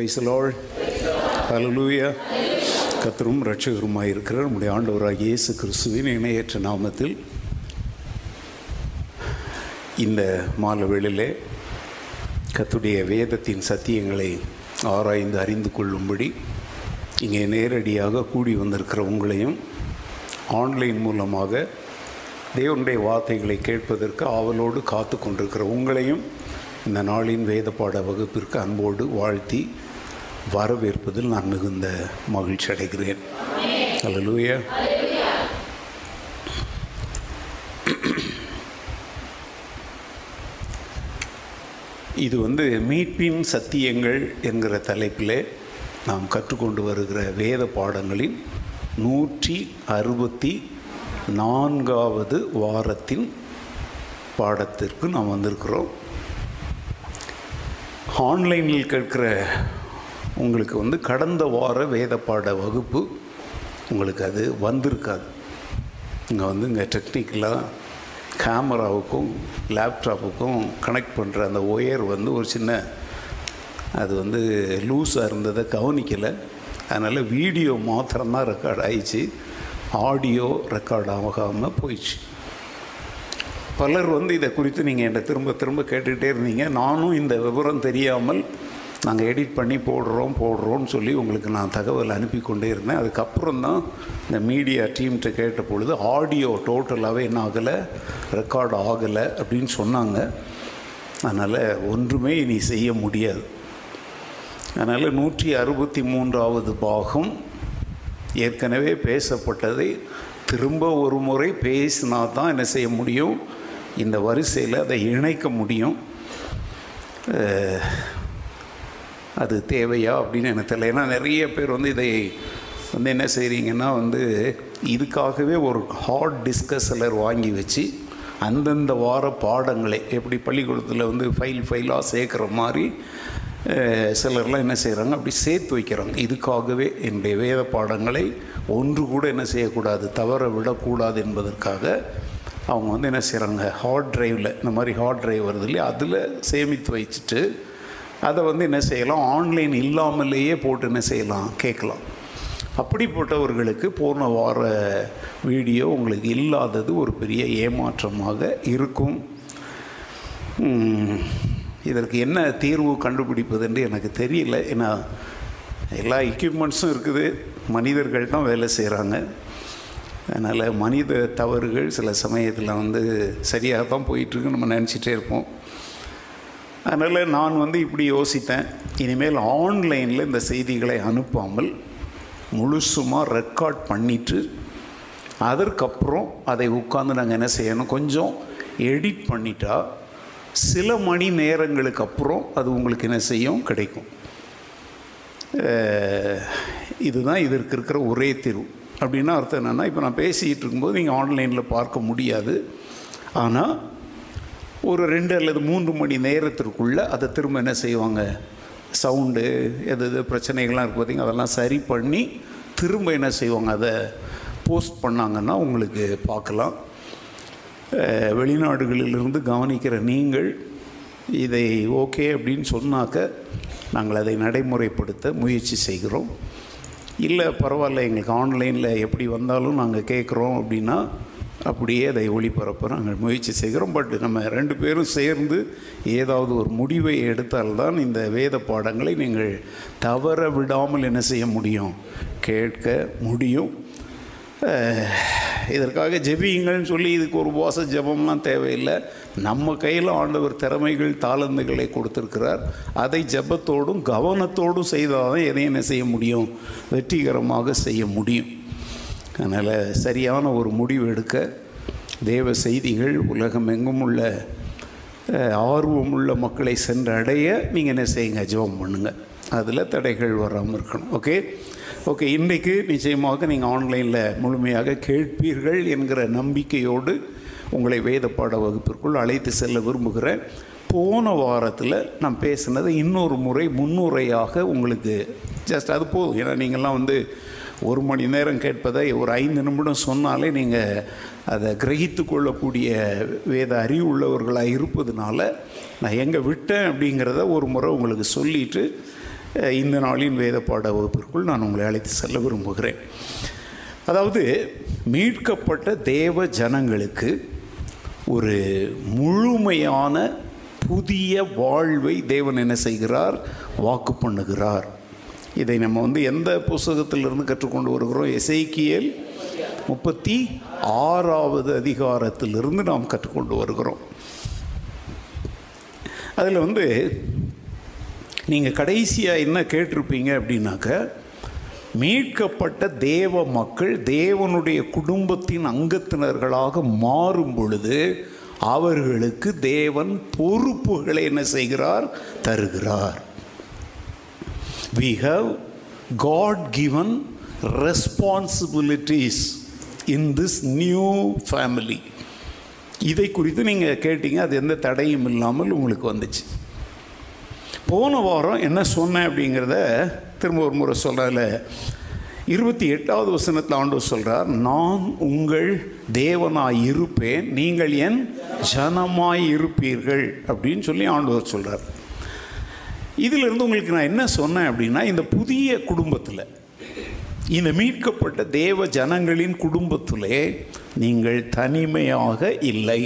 Price lord hallelujah கத்தரும் ரட்சகருமாக இருக்கிறார். நம்முடைய ஆண்டவராக இயேசு கிறிஸ்துவின் இணையற்ற நாமத்தில் இந்த மாலை வேளையிலே கத்துடைய வேதத்தின் சத்தியங்களை ஆராய்ந்து அறிந்து கொள்ளும்படி இங்கே நேரடியாக கூடி வந்திருக்கிற உங்களையும் ஆன்லைன் மூலமாக தேவனுடைய வார்த்தைகளை கேட்பதற்கு ஆவலோடு காத்து கொண்டிருக்கிற உங்களையும் இந்த நாளின் வேத பாட வகுப்பிற்கு அன்போடு வாழ்த்தி வரவேற்பதில் நான் மிகுந்த மகிழ்ச்சி அடைகிறேன். அல்லேலூயா. இது வந்து மீட்பின் சத்தியங்கள் என்கிற தலைப்பில் நாம் கற்றுக்கொண்டு வருகிற வேத பாடங்களின் நூற்றி அறுபத்தி நான்காவது வாரத்தின் பாடத்திற்கு நாம் வந்திருக்கிறோம். ஆன்லைனில் கேட்கிற உங்களுக்கு வந்து கடந்த வார வேத பாட வகுப்பு உங்களுக்கு அது வந்திருக்காது. இங்கே வந்து இங்கே டெக்னிக்கலாக கேமராவுக்கும் லேப்டாப்புக்கும் கனெக்ட் பண்ணுற அந்த ஒயர் வந்து ஒரு சின்ன அது வந்து லூஸாக இருந்ததை கவனிக்கலை. அதனால் வீடியோ மாத்திரம்தான் ரெக்கார்ட் ஆயிடுச்சு. ஆடியோ ரெக்கார்ட் ஆகாமல் போயிடுச்சு. பலர் வந்து இதை குறித்து நீங்கள் என்னை திரும்ப திரும்ப கேட்டுக்கிட்டே இருந்தீங்க. நானும் இந்த விவரம் தெரியாமல் நாங்கள் எடிட் பண்ணி போடுறோம் போடுறோம்னு சொல்லி உங்களுக்கு நான் தகவல் அனுப்பி கொண்டே இருந்தேன். அதுக்கப்புறம் தான் இந்த மீடியா டீம்கிட்ட கேட்ட பொழுது ஆடியோ டோட்டலாகவே என்ன ஆகலை ரெக்கார்ட் ஆகலை அப்படின்னு சொன்னாங்க. அதனால் ஒன்றுமே இனி செய்ய முடியாது. அதனால் நூற்றி அறுபத்தி மூன்றாவது பாகம் ஏற்கனவே பேசப்பட்டதை திரும்ப ஒரு முறை பேசினா தான் என்ன செய்ய முடியும்? இந்த வரிசையில் அதை இணைக்க முடியும். அது தேவையா அப்படின்னு எனக்கு தெரியல. ஏன்னா நிறைய பேர் வந்து இதை வந்து என்ன செய்கிறீங்கன்னா வந்து இதுக்காகவே ஒரு ஹார்ட் டிஸ்கஸலர் வாங்கி வச்சு அந்தந்த வார பாடங்களை எப்படி பள்ளிக்கூடத்தில் வந்து ஃபைல் ஃபைலாக சேர்க்குற மாதிரி சிலர்லாம் என்ன செய்கிறாங்க அப்படி சேர்த்து வைக்கிறாங்க. இதுக்காகவே என்னுடைய வேத பாடங்களை ஒன்று கூட என்ன செய்யக்கூடாது தவற விடக்கூடாது என்பதற்காக அவங்க வந்து என்ன செய்கிறாங்க ஹார்ட் ட்ரைவில் இந்த மாதிரி ஹார்ட் ட்ரைவ் வருது இல்லையா அதில் சேமித்து வச்சுட்டு அதை வந்து என்ன செய்யலாம்? ஆன்லைன் இல்லாமலேயே போட்டு என்ன செய்யலாம்? கேட்கலாம். அப்படிப்பட்டவர்களுக்கு போன வார வீடியோ உங்களுக்கு இல்லாதது ஒரு பெரிய ஏமாற்றமாக இருக்கும். இதற்கு என்ன தீர்வு கண்டுபிடிப்பது என்று எனக்கு தெரியல. ஏன்னா எல்லா எக்யூப்மெண்ட்ஸும் இருக்குது. மனிதர்கள் தான் வேலை செய்கிறாங்க அதனால் மனித தவறுகள் சில சமயத்தில் வந்து சரியாக தான் போயிட்டுருக்கு நம்ம நினச்சிட்டே இருப்போம். அதனால் நான் வந்து இப்படி யோசித்தேன். இனிமேல் ஆன்லைனில் இந்த செய்திகளை அனுப்பாமல் முழுசுமாக ரெக்கார்ட் பண்ணிவிட்டு அதற்கப்புறம் அதை உட்காந்து நாங்கள் என்ன செய்யணும்? கொஞ்சம் எடிட் பண்ணிட்டா சில மணி நேரங்களுக்கு அப்புறம் அது உங்களுக்கு என்ன செய்யும்? கிடைக்கும். இதுதான் இதற்கு இருக்கிற ஒரே தீர்வு. அப்படின்னா அர்த்தம் என்னென்னா இப்போ நான் பேசிகிட்டு இருக்கும்போது நீங்கள் ஆன்லைனில் பார்க்க முடியாது. ஆனால் ஒரு ரெண்டு அல்லது மூன்று மணி நேரத்திற்குள்ளே அதை திரும்ப என்ன செய்வாங்க? சவுண்டு எது எது பிரச்சனைகள்லாம் இருக்குது பார்த்திங்க அதெல்லாம் சரி பண்ணி திரும்ப என்ன செய்வாங்க? அதை போஸ்ட் பண்ணாங்கன்னா உங்களுக்கு பார்க்கலாம். வெளிநாடுகளிலிருந்து கவனிக்கிற நீங்கள் இதை ஓகே அப்படின்னு சொன்னாக்க நாங்கள் அதை நடைமுறைப்படுத்த முயற்சி செய்கிறோம். இல்லை பரவாயில்ல எங்களுக்கு ஆன்லைனில் எப்படி வந்தாலும் நாங்கள் கேட்குறோம் அப்படின்னா அப்படியே அதை ஒளிபரப்ப நாங்கள் முயற்சி செய்கிறோம். பட் நம்ம ரெண்டு பேரும் சேர்ந்து ஏதாவது ஒரு முடிவை எடுத்தால்தான் இந்த வேத பாடங்களை நீங்கள் தவற விடாமல் என்ன செய்ய முடியும்? கேட்க முடியும். இதற்காக ஜெபியுங்கள்னு சொல்லி இதுக்கு ஒரு உபவாச ஜபம்லாம் தேவையில்லை. நம்ம கையில் ஆண்டவர் திறமைகள் தாளந்துகளை கொடுத்துருக்கிறார். அதை ஜபத்தோடும் கவனத்தோடும் செய்தால் தான் எதையும் என்ன செய்ய முடியும்? வெற்றிகரமாக செய்ய முடியும். அதனால் சரியான ஒரு முடிவு எடுக்க தேவ செய்திகள் உலகம் எங்கும் உள்ள ஆர்வமுள்ள மக்களை சென்றடைய நீங்கள் என்ன செய்யுங்க? ஜெபம் பண்ணுங்கள் அதில் தடைகள் வராமல் இருக்கணும். ஓகே? ஓகே இன்றைக்கு நிச்சயமாக நீங்கள் ஆன்லைனில் முழுமையாக கேட்பீர்கள் என்கிற நம்பிக்கையோடு உங்களை வேத பாட வகுப்பிற்குள் அழைத்து செல்ல விரும்புகிறேன். போன வாரத்தில் நான் பேசினதை இன்னொரு முறை முன்னுரையாக உங்களுக்கு ஜஸ்ட் அது போதும். ஏன்னா நீங்கள்லாம் வந்து ஒரு மணி நேரம் கேட்பதை ஒரு ஐந்து நிமிடம் சொன்னாலே நீங்கள் அதை கிரகித்து கொள்ளக்கூடிய வேத அறிவு உள்ளவர்களாக இருப்பதுனால நான் எங்கே விட்டேன் அப்படிங்கிறத ஒரு முறை உங்களுக்கு சொல்லிட்டு இந்த நாளின் வேத பாட வகுப்பிற்குள் நான் உங்களை அழைத்து செல்ல விரும்புகிறேன். அதாவது மீட்கப்பட்ட தேவ ஜனங்களுக்கு ஒரு முழுமையான புதிய வாழ்வை தேவன் என்ன செய்கிறார்? வாக்கு பண்ணுகிறார். இதை நம்ம வந்து எந்த புஸ்தகத்திலிருந்து கற்றுக்கொண்டு வருகிறோம்? எசைக்கியல் முப்பத்தி ஆறாவது அதிகாரத்திலிருந்து நாம் கற்றுக்கொண்டு வருகிறோம். அதில் வந்து நீங்கள் கடைசியாக என்ன கேட்டிருப்பீங்க அப்படின்னாக்க மீட்கப்பட்ட தேவ மக்கள் தேவனுடைய குடும்பத்தின் அங்கத்தினர்களாக மாறும் பொழுது அவர்களுக்கு தேவன் பொறுப்புகளை என்ன செய்கிறார்? தருகிறார். We have God given responsibilities in this new family. இதை குறித்து நீங்கள் கேட்டீங்க அது எந்த தடையும் இல்லாமல் உங்களுக்கு வந்துச்சு. போன வாரம் என்ன சொன்னேன் அப்படிங்கிறத திரும்ப ஒரு முறை சொல்கிறதில்ல இருபத்தி எட்டாவது வசனத்தில் ஆண்டவர் சொல்கிறார் நான் உங்கள் தேவனாய் இருப்பேன் நீங்கள் என் ஜனமாய் இருப்பீர்கள். அப்படின்னு சொல்லி ஆண்டவர் சொல்கிறார் இதிலிருந்து உங்களுக்கு நான் என்ன சொன்னேன் அப்படின்னா இந்த புதிய குடும்பத்தில் இந்த மீட்கப்பட்ட தேவ ஜனங்களின் குடும்பத்திலே நீங்கள் தனிமையாக இல்லை.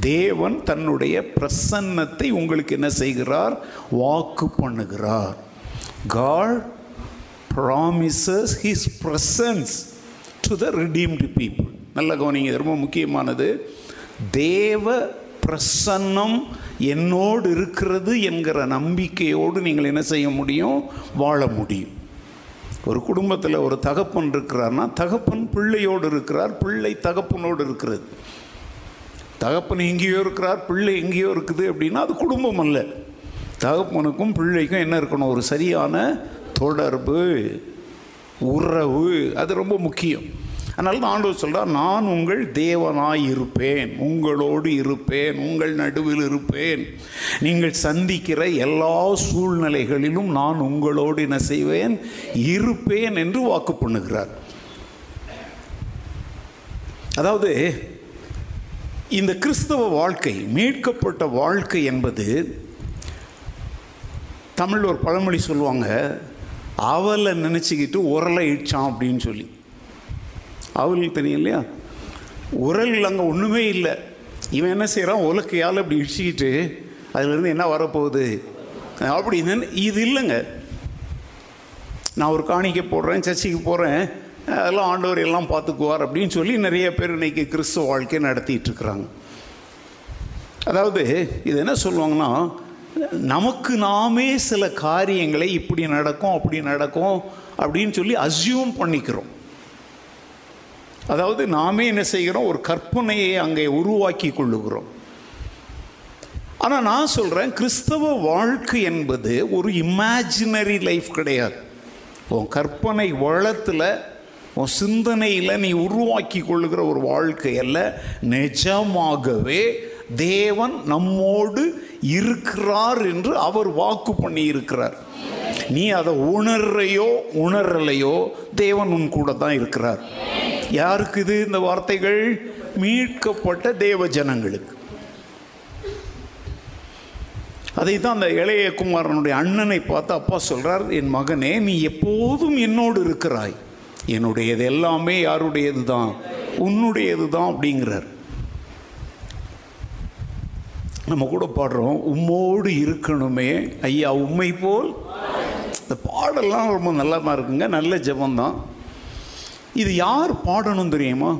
தேவன் தன்னுடைய பிரசன்னத்தை உங்களுக்கு என்ன செய்கிறார்? வாக்கு பண்ணுகிறார். God promises his presence to the redeemed people நல்ல கவனிங்க ரொம்ப முக்கியமானது. தேவ பிரசன்னம் என்னோடு இருக்கிறது என்கிற நம்பிக்கையோடு நீங்கள் என்ன செய்ய முடியும்? வாழ முடியும். ஒரு குடும்பத்தில் ஒரு தகப்பன் இருக்கிறார்னா தகப்பன் பிள்ளையோடு இருக்கிறார் பிள்ளை தகப்பனோடு இருக்கிறது. தகப்பன் எங்கேயோ இருக்கிறார் பிள்ளை எங்கேயோ இருக்குது அப்படின்னா அது குடும்பம் அல்ல. தகப்பனுக்கும் பிள்ளைக்கும் என்ன இருக்கணும்? ஒரு சரியான தொடர்பு உறவு. அது ரொம்ப முக்கியம். அதனால தான் ஆண்டவர் சொல்கிறார் நான் உங்கள் தேவனாய் இருப்பேன் உங்களோடு இருப்பேன் உங்கள் நடுவில் இருப்பேன். நீங்கள் சந்திக்கிற எல்லா சூழ்நிலைகளிலும் நான் உங்களோடு என்ன செய்வேன்? இருப்பேன் என்று வாக்கு பண்ணுகிறார். அதாவது இந்த கிறிஸ்தவ வாழ்க்கை மீட்கப்பட்ட வாழ்க்கை என்பது தமிழ் ஒரு பழமொழி சொல்லுவாங்க அவலை நினச்சிக்கிட்டு உரலை இடிச்சான் அப்படின்னு சொல்லி. அவளுக்கு தெரியும் இல்லையா? உரல் அங்கே ஒன்றுமே இல்லை. இவன் என்ன செய்கிறான் உலக்கையால் அப்படி இடிச்சிக்கிட்டு அதுலேருந்து என்ன வரப்போகுது? அப்படின்னு இது இல்லைங்க. நான் ஒரு காணிக்கை போடுறேன் சர்ச்சைக்கு போகிறேன் அதெல்லாம் ஆண்டவர் எல்லாம் பார்த்துக்குவார் அப்படின்னு சொல்லி நிறைய பேர் இன்றைக்கி கிறிஸ்துவ வாழ்க்கை நடத்திட்டு இருக்கிறாங்க. அதாவது இது என்ன சொல்லுவாங்கன்னா நமக்கு நாமே சில காரியங்களை இப்படி நடக்கும் அப்படி நடக்கும் அப்படின்னு சொல்லி அசியூம் பண்ணிக்கிறோம். அதாவது நாமே என்ன செய்கிறோம்? ஒரு கற்பனையை அங்கே உருவாக்கி கொள்ளுகிறோம். ஆனால் நான் சொல்கிறேன் கிறிஸ்தவ வாழ்க்கை என்பது ஒரு இமேஜினரி லைஃப் கிடையாது. உன் கற்பனை வளத்தில் உன் சிந்தனையில் நீ உருவாக்கி கொள்ளுகிற ஒரு வாழ்க்கை அல்ல. நிஜமாகவே தேவன் நம்மோடு இருக்கிறார் என்று அவர் வாக்கு பண்ணி இருக்கிறார் நீ அதை உணர்றையோ உணரலையோ தேவன் உன் கூட தான் இருக்கிறார். யாருக்கு இது இந்த வார்த்தைகள்? மீட்கப்பட்ட தேவ ஜனங்களுக்கு அதை தான் அந்த இளைய குமாரனுடைய அண்ணனை பார்த்து அப்பா சொல்கிறார் என் மகனே நீ எப்போதும் என்னோடு இருக்கிறாய். என்னுடையது எல்லாமே யாருடையது தான் உன்னுடையது தான் அப்படிங்கிறார். நம்ம கூட பாடுறோம் உம்மோடு இருக்கணுமே. ஐயா உண்மை போல். இந்த பாடெல்லாம் ரொம்ப நல்லா தான் இருக்குங்க. நல்ல ஜபம்தான். இது யார் பாடணும் தெரியுமா?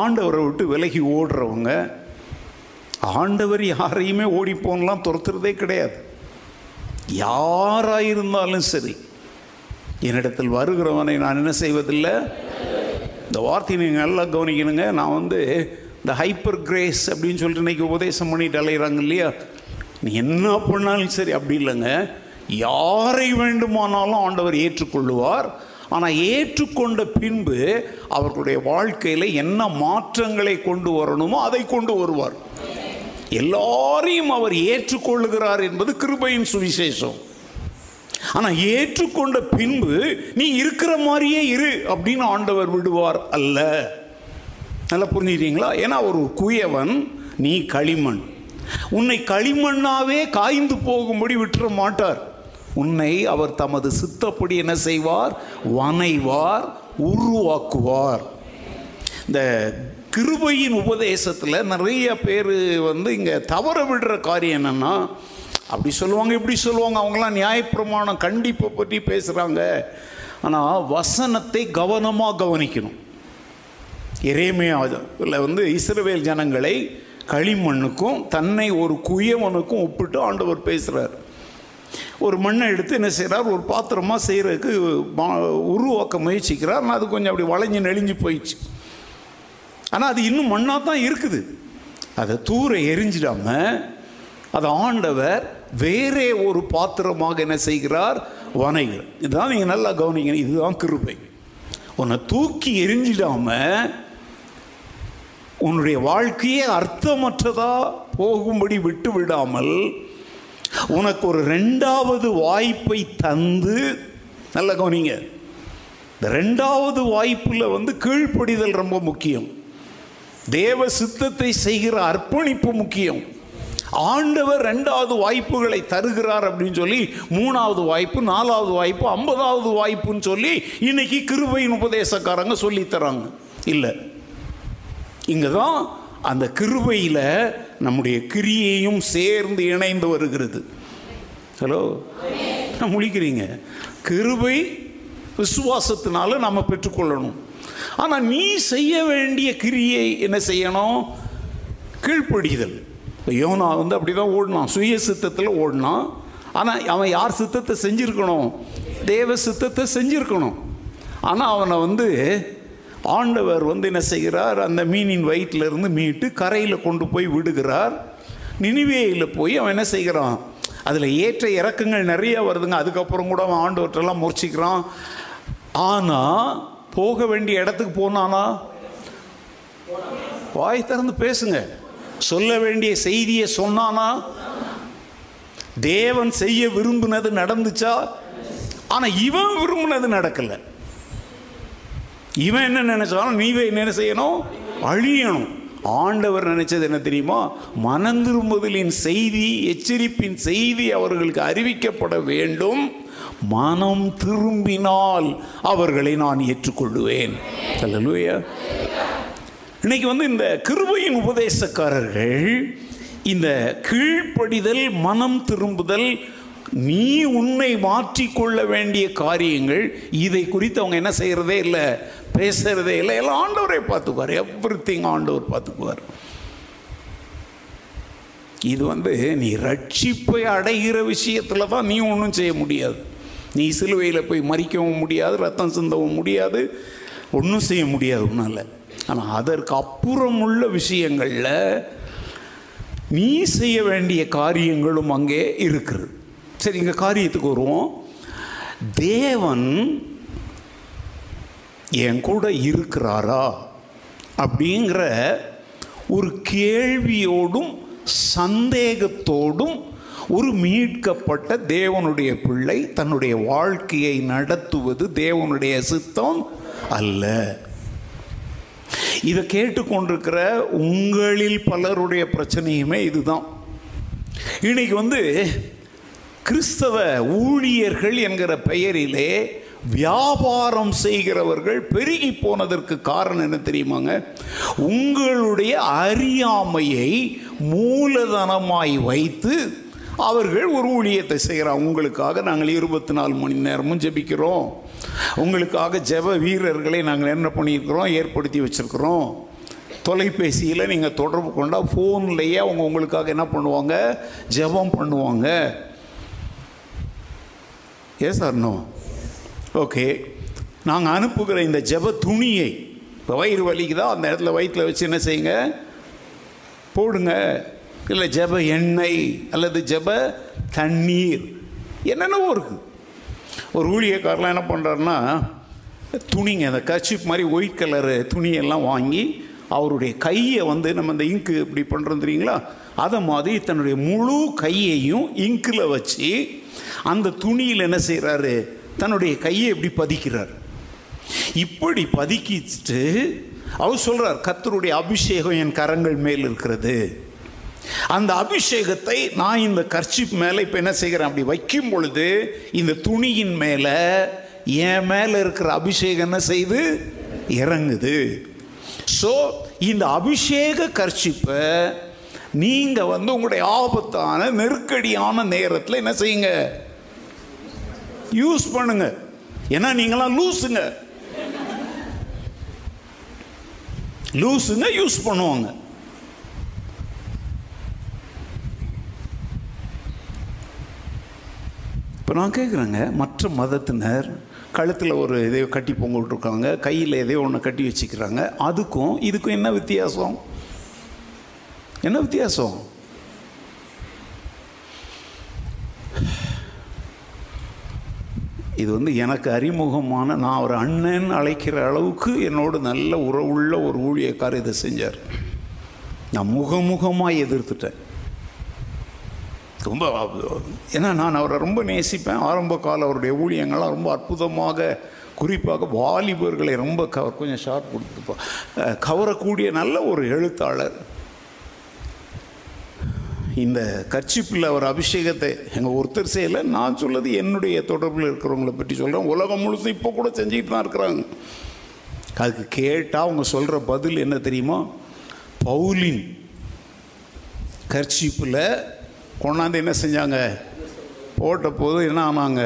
ஆண்டவரை விட்டு விலகி ஓடுறவங்க ஆண்டவர் யாரையுமே ஓடிப்போன்லாம் துரத்துறதே கிடையாது. யாராக இருந்தாலும் சரி என்னிடத்தில் வருகிறவனை நான் என்ன செய்வதில்லை? இந்த வார்த்தையை நீங்கள் நல்லா கவனிக்கணுங்க. நான் வந்து இந்த ஹைப்பர் கிரேஸ் அப்படின்னு சொல்லிட்டு இன்றைக்கி உபதேசம் பண்ணிட்டு அலைகிறாங்க இல்லையா? நீ என்ன பண்ணாலும் சரி அப்படி இல்லைங்க. யாரை வேண்டுமானாலும் ஆண்டவர் ஏற்றுக்கொள்ளுவார். ஆனால் ஏற்றுக்கொண்ட பின்பு அவர்களுடைய வாழ்க்கையில் என்ன மாற்றங்களை கொண்டு வரணுமோ அதை கொண்டு வருவார். எல்லாரையும் அவர் ஏற்றுக்கொள்ளுகிறார் என்பது கிருபையின் சுவிசேஷம். ஆனால் ஏற்றுக்கொண்ட பின்பு நீ இருக்கிற மாதிரியே இரு அப்படின்னு ஆண்டவர் விடுவார் அல்ல. நல்லா புரிஞ்சுக்கிறீங்களா ஏன்னா ஒரு குயவன் நீ களிமண். உன்னை களிமண்ணாவே காய்ந்து போகும்படி விட்டுற மாட்டார். உன்னை அவர் தமது சித்தப்படி என்ன செய்வார்? வனைவார் உருவாக்குவார். இந்த கிருபையின் உபதேசத்தில் நிறைய பேர் வந்து இங்கே தவற விடுற காரியம் என்னென்னா அப்படி சொல்லுவாங்க இப்படி சொல்லுவாங்க அவங்களாம் நியாயப்பிரமாணம் கண்டிப்பை பற்றி பேசுகிறாங்க ஆனால் வசனத்தை கவனமாக கவனிக்கணும். இறைமையில் வந்து இஸ்ரவேல் ஜனங்களை களிமண்ணுக்கும் தன்னை ஒரு குயவனுக்கும் ஒப்பிட்டு ஆண்டவர் பேசுகிறார் ஒரு மண்ணை எடுத்து என்ன செய்கிறார் ஒரு பாத்திரமாக செய்கிறதுக்கு உருவாக்க முயற்சிக்கிறார். ஆனால் அது கொஞ்சம் அப்படி வளைஞ்சு நெளிஞ்சு போயிடுச்சு. ஆனால் அது இன்னும் மண்ணாக தான் இருக்குது. அதை தூர எரிஞ்சிடாம அதை ஆண்டவர் வேறே ஒரு பாத்திரமாக என்ன செய்கிறார்? வனைகிறார் இதுதான் நீங்கள் நல்லா கவனிங்க. இதுதான் கிருபை. உன்னை தூக்கி எரிஞ்சிடாம உன்னுடைய வாழ்க்கையே அர்த்தமற்றதாக போகும்படி விட்டு விடாமல் உனக்கு ஒரு ரெண்டாவது வாய்ப்பை தந்து நல்ல கவனிங்க. இந்த ரெண்டாவது வாய்ப்பில் வந்து கீழ்ப்படிதல் ரொம்ப முக்கியம். தேவ சித்தத்தை செய்கிற அர்ப்பணிப்பு முக்கியம். ஆண்டவர் ரெண்டாவது வாய்ப்புகளை தருகிறார் அப்படின்னு சொல்லி மூணாவது வாய்ப்பு நாலாவது வாய்ப்பு ஐம்பதாவது வாய்ப்புன்னு சொல்லி இன்னைக்கு கிருபையின் உபதேசக்காரங்க சொல்லித்தராங்க இல்லை. இங்கே தான் அந்த கிருபையில் நம்முடைய கிரியையும் சேர்ந்து இணைந்து வருகிறது. ஹலோ நான் முழிக்கிறீங்க? கிருபை விசுவாசத்தினால நம்ம பெற்றுக்கொள்ளணும். ஆனால் நீ செய்ய வேண்டிய கிரியை என்ன செய்யணும்? கீழ்ப்படிதல். இப்போ யோனா வந்து அப்படி தான் ஓடினான். சுய சித்தத்தில் ஓடினான். ஆனால் அவன் யார் சித்தத்தை செஞ்சுருக்கணும்? தேவ சித்தத்தை செஞ்சுருக்கணும். ஆனால் அவனை வந்து ஆண்டவர் வந்து என்ன செய்கிறார்? அந்த மீனின் வயிற்றிலிருந்து மீட்டு கரையில் கொண்டு போய் விடுகிறார். நினைவேயில் போய் அவன் என்ன செய்கிறான்? அதில் ஏற்ற இறக்கங்கள் நிறைய வருதுங்க. அதுக்கப்புறம் கூட அவன் ஆண்டவற்றெல்லாம் முறிச்சிக்கிறான். ஆனால் போக வேண்டிய இடத்துக்கு போனானா? வாய் திறந்து பேசுங்க. சொல்ல வேண்டிய செய்தியை சொன்னானா? தேவன் செய்ய விரும்பினது நடந்துச்சா? ஆனால் இவன் விரும்பினது நடக்கலை. இவன் என்ன நினைச்சாலும் நீவே என்ன செய்யணும்? அழியணும். ஆண்டவர் நினைச்சது என்ன தெரியுமா? மனந்திரும்புதலின் செய்தி எச்சரிப்பின் செய்தி அவர்களுக்கு அறிவிக்கப்பட வேண்டும். மனம் திரும்பினால் அவர்களை நான் ஏற்றுக்கொள்ளுவேன். அல்லேலூயா இன்னைக்கு வந்து இந்த கிருபையின் உபதேசக்காரர்கள் இந்த கீழ்ப்படிதல் மனம் திரும்புதல் நீ உன்னை மாற்றிக்கொள்ள வேண்டிய காரியங்கள் இதை குறித்து அவங்க என்ன செய்கிறதே இல்லை. பேசுகிறதே இல்லை. எல்லாம் ஆண்டவரே பார்த்துக்குவார். எவ்ரி திங் ஆண்டவர் பார்த்துக்குவார். இது வந்து நீ ரட்சிப்பை அடைகிற விஷயத்தில் தான் நீ ஒன்றும் செய்ய முடியாது. நீ சிலுவையில் போய் மறிக்கவும் முடியாது ரத்தம் சிந்தவும் முடியாது ஒன்றும் செய்ய முடியாது உன்னால். ஆனால் அதற்கு அப்புறம் உள்ள விஷயங்களில் நீ செய்ய வேண்டிய காரியங்களும் அங்கே இருக்குது. சரி இங்கே காரியத்துக்கு வருவோம். தேவன் என் கூட இருக்கிறாரா? அப்படிங்கிற ஒரு கேள்வியோடும் சந்தேகத்தோடும் ஒரு மீட்கப்பட்ட தேவனுடைய பிள்ளை தன்னுடைய வாழ்க்கையை நடத்துவது தேவனுடைய சித்தம் அல்ல. இதை கேட்டுக்கொண்டிருக்கிற உங்களில் பலருடைய பிரச்சனையுமே இதுதான். இன்னைக்கு வந்து கிறிஸ்தவ ஊழியர்கள் என்கிற பெயரிலே வியாபாரம் செய்கிறவர்கள் பெருகி போனதற்கு காரணம் என்ன தெரியுமாங்க? உங்களுடைய அறியாமையை மூலதனமாய் வைத்து அவர்கள் ஒரு ஊழியத்தை செய்கிறாங்க உங்களுக்காக நாங்கள் இருபத்தி நாலு மணி நேரமும் ஜெபிக்கிறோம். உங்களுக்காக ஜெப வீரர்களை நாங்கள் என்ன பண்ணியிருக்கிறோம்? ஏற்படுத்தி வச்சுருக்கிறோம். தொலைபேசியில் நீங்கள் தொடர்பு கொண்டால் ஃபோன்லேயே அவங்க உங்களுக்காக என்ன பண்ணுவாங்க? ஜெபம் பண்ணுவாங்க. ஏ சார் நோ ஓகே. நாங்கள் அனுப்புகிற இந்த ஜெப துணியை இப்போ வயிறு வலிக்குதா? அந்த இடத்துல வயிற்றில் வச்சு என்ன செய்யுங்க? போடுங்க. இல்லை ஜெப எண்ணெய் அல்லது ஜெப தண்ணீர். என்னென்னவோ இருக்குது ஒரு ஊழியக்காரெலாம் என்ன பண்ணுறாருன்னா துணிங்க அந்த கச்சிப் மாதிரி ஒயிட் கலரு துணியெல்லாம் வாங்கி அவருடைய கையை வந்து நம்ம இந்த இங்கு இப்படி பண்ணுறோம் தெரியுங்களா? அதை மாதிரி தன்னுடைய முழு கையையும் இங்கில் வச்சு அந்த துணியில் என்ன செய்கிறாரு தன்னுடைய கையை இப்படி பதிக்கிறார்? இப்படி பதுக்கிட்டு அவர் சொல்கிறார் கத்தருடைய அபிஷேகம் என் கரங்கள் மேல் இருக்கிறது. அந்த அபிஷேகத்தை நான் இந்த கர்ச்சிப் மேலே இப்போ என்ன செய்கிறேன்? அப்படி வைக்கும் பொழுது இந்த துணியின் மேலே என் மேலே இருக்கிற அபிஷேகம் என்ன செய்து? இறங்குது. ஸோ இந்த அபிஷேக கர்ச்சிப்பை நீங்கள் வந்து உங்களுடைய ஆபத்தான நெருக்கடியான நேரத்தில் என்ன செய்யுங்க? யூஸ் பண்ணுங்க. ஏன்னா நீங்களாம் லூஸுங்க லூஸுங்க யூஸ் பண்ணுவாங்க. இப்போ நான் கேட்குறேங்க மற்ற மதத்தினர் கழுத்தில் ஒரு இதை கட்டி பொங்க விட்ருக்காங்க கையில் எதையோ ஒன்று கட்டி வச்சுக்கிறாங்க அதுக்கும் இதுக்கும் என்ன வித்தியாசம்? என்ன வித்தியாசம்? இது வந்து எனக்கு அறிமுகமான நான் ஒரு அண்ணன் அழைக்கிற அளவுக்கு என்னோட நல்ல உறவுள்ள ஒரு ஊழியக்கார் இதை செஞ்சார். நான் முகமுகமாக எதிர்த்துட்டேன். ரொம்ப ஏன்னா நான் அவரை ரொம்ப நேசிப்பேன். ஆரம்ப கால அவருடைய ஊழியங்கள்லாம் ரொம்ப அற்புதமாக குறிப்பாக வாலிபர்களை ரொம்ப கவர் கொஞ்சம் ஷார்ட் கொடுத்துப்போம் கவரக்கூடிய நல்ல ஒரு எழுத்தாளர். இந்த கர்ச்சிப்பில் அவர் அபிஷேகத்தை எங்கள் ஒருத்தர் செய்யலை நான் சொல்லது என்னுடைய தொடர்பில் இருக்கிறவங்கள பற்றி சொல்கிறேன் உலகம் முழுசும் இப்போ கூட செஞ்சுக்கிட்டு தான் இருக்கிறாங்க. அதுக்கு கேட்டால் அவங்க சொல்கிற பதில் என்ன தெரியுமா? பவுலின் கர்ச்சிப்பில் கொண்டாந்து என்ன செஞ்சாங்க? போட்ட போது என்ன ஆனாங்க?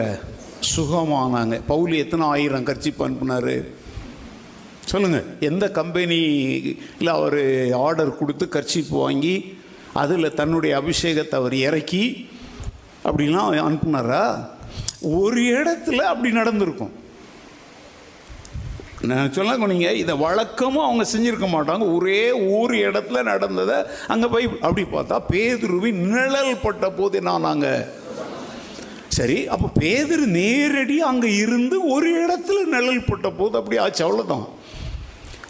சுகமானாங்க. பவுலி எத்தனை ஆயிரம் கர்ச்சிப்பு அனுப்புனார்? சொல்லுங்கள் எந்த கம்பெனியில் அவர் ஆர்டர் கொடுத்து கர்ச்சிப்பு வாங்கி அதில் தன்னுடைய அபிஷேகத்தை அவர் இறக்கி அப்படிலாம் அனுப்புனாரா? ஒரு இடத்துல அப்படி நடந்திருக்கும். நான் சொல்ல நீங்கள் இதை வழக்கமும் அவங்க செஞ்சுருக்க மாட்டாங்க. ஒரே ஒரு இடத்துல நடந்ததை அங்கே போய் அப்படி பார்த்தா பேதுருவின் நிழல் பட்ட போது நான் நாங்கள் சரி அப்போ பேதர் நேரடி அங்கே இருந்து ஒரு இடத்துல நிழல் பட்ட போது அப்படி ஆச்சு. அவ்வளோதான்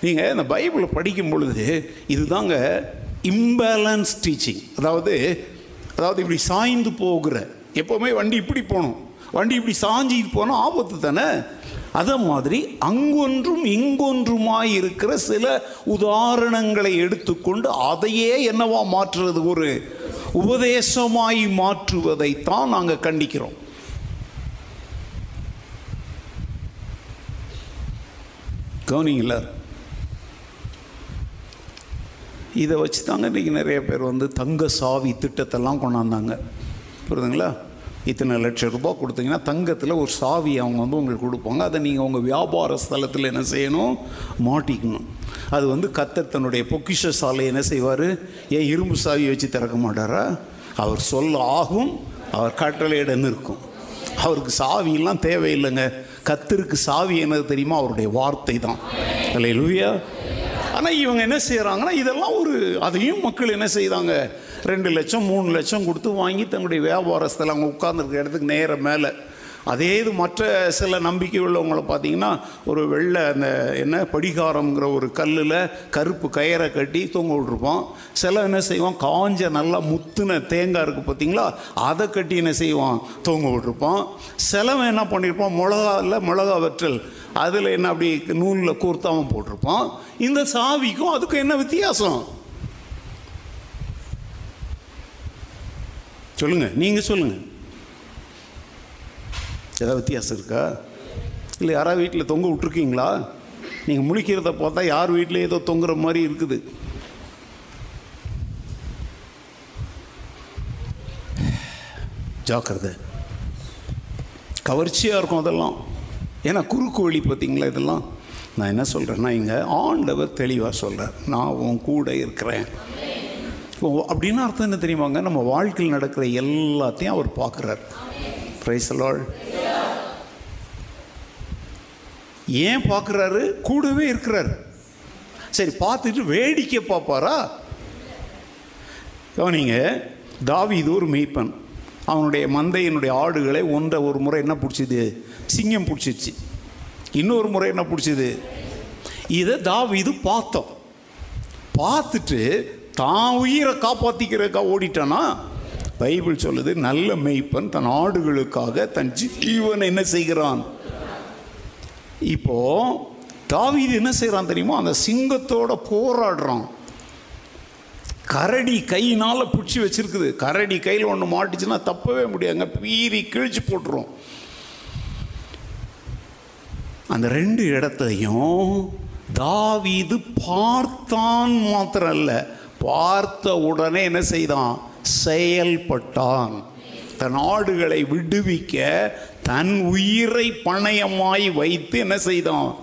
நீங்கள் இந்த பைபிளை படிக்கும் பொழுது இதுதாங்க இம்பேலன்ஸ் டீச்சிங் அதாவது அதாவது இப்படி சாய்ந்து போகிற எப்போவுமே வண்டி இப்படி போகணும். வண்டி இப்படி சாஞ்சி போனால் ஆபத்து தானே? அதே மாதிரி அங்கொன்றும் இங்கொன்றுமாய் இருக்கிற சில உதாரணங்களை எடுத்துக்கொண்டு அதையே என்னவா மாற்றுறது? ஒரு உபதேசமாய் மாற்றுவதைத்தான் நாங்கள் கண்டிக்கிறோம். கவனிங்களா இதை வச்சு தாங்க இன்றைக்கி நிறைய பேர் வந்து தங்க சாவி திட்டத்தெல்லாம் கொண்டாந்தாங்க. புரியுதுங்களா? இத்தனை லட்சம் ரூபாய் கொடுத்தீங்கன்னா தங்கத்தில் ஒரு சாவி அவங்க வந்து உங்களுக்கு கொடுப்பாங்க. அதை நீங்கள் உங்கள் வியாபார ஸ்தலத்தில் என்ன செய்யணும்? மாட்டிக்கணும். அது வந்து கத்தர் தன்னுடைய பொக்கிஷ சாலை என்ன செய்வார்? ஏன் இரும்பு சாவி வச்சு திறக்க மாட்டாரா? அவர் சொல்ல ஆகும் அவர் கட்டளையிட நிற்கும். அவருக்கு சாவியெல்லாம் தேவையில்லைங்க. கத்திற்கு சாவி என்னது தெரியுமா? அவருடைய வார்த்தை தான் அல்ல லூயா ஆனால் இவங்க என்ன செய்கிறாங்கன்னா இதெல்லாம் ஒரு அதையும் மக்கள் என்ன செய்தாங்க? ரெண்டு லட்சம் மூணு லட்சம் கொடுத்து வாங்கி தங்களுடைய வியாபாரத்தில் அவங்க உட்கார்ந்துருக்க இடத்துக்கு நேர மேலே அதே இது மற்ற சில நம்பிக்கை உள்ளவங்களை பார்த்தீங்கன்னா ஒரு வெள்ளை அந்த என்ன படிகாரங்கிற ஒரு கல்லில் கருப்பு கயிறை கட்டி தொங்க விட்ருப்போம் சில என்ன செய்வான்? காஞ்ச நல்லா முத்துன தேங்காய் இருக்குது பார்த்தீங்களா? அதை கட்டி என்ன செய்வான்? தூங்க விட்ருப்போம் சிலவன் என்ன பண்ணியிருப்பான் மிளகாவில் மிளகா வெற்றல். அதில் என்ன அப்படி நூலில் கூர்த்தாமல் போட்டிருப்பான். இந்த சாவிக்கும் அதுக்கும் என்ன வித்தியாசம்? சொல்லுங்கள் நீங்கள் சொல்லுங்கள் ஏதாவது வித்தியாசம் இருக்கா? இல்லை யாராவது வீட்டில் தொங்க விட்ருக்கீங்களா நீங்கள் முழிக்கிறத பார்த்தா யார் வீட்டில் ஏதோ தொங்குற மாதிரி இருக்குது. ஜாக்கிரதை. கவர்ச்சியாக இருக்கும் அதெல்லாம். ஏன்னா குறுக்கு வழி பார்த்தீங்களா இதெல்லாம்? நான் என்ன சொல்கிறேன்னா இங்கே ஆண்டவர் தெளிவாக சொல்கிறேன் நான் உன் கூட இருக்கிறேன். அப்படின்னு அர்த்தம் என்ன தெரியுமாங்க? நம்ம வாழ்க்கையில் நடக்கிற எல்லாத்தையும் அவர் பார்க்குறாரு. பிரைசலால் ஏன் பார்க்குறாரு? கூடவே இருக்கிறார். சரி பார்த்துட்டு வேடிக்கை பார்ப்பாரா? கவனிங்க இது ஒரு மெய்ப்பன் அவனுடைய மந்தையினுடைய ஆடுகளை ஒன்றை ஒரு முறை என்ன பிடிச்சிது? சிங்கம் பிடிச்சிருச்சு இன்னொரு முறை என்ன பிடிச்சிது? இதை தாவி இது பார்த்தோம். பார்த்துட்டு தான் உயிரை காப்பாற்றிக்கிறக்கா ஓடிட்டானா? பைபிள் சொல்லுது நல்ல மெய்ப்பன் தன் ஆடுகளுக்காக தன் ஜீவனை என்ன செய்கிறான்? இப்போ தாவீது என்ன செய்கிறான் தெரியுமோ? அந்த சிங்கத்தோட போராடுறான். கரடி கையினால் பிடிச்சி வச்சிருக்குது. கரடி கையில் ஒன்று மாட்டுச்சுன்னா தப்பவே முடியாதுங்க. பீறி கிழிச்சு போட்டுரும். அந்த ரெண்டு இடத்தையும் தாவீது பார்த்தான் மாத்திரம் அல்ல பார்த்த உடனே என்ன செய்தான்? செயல்பட்டான். தன் ஆடுகளை விடுவிக்க தன் உயிரை பணயமாய் வைத்து என்ன செய்தான்?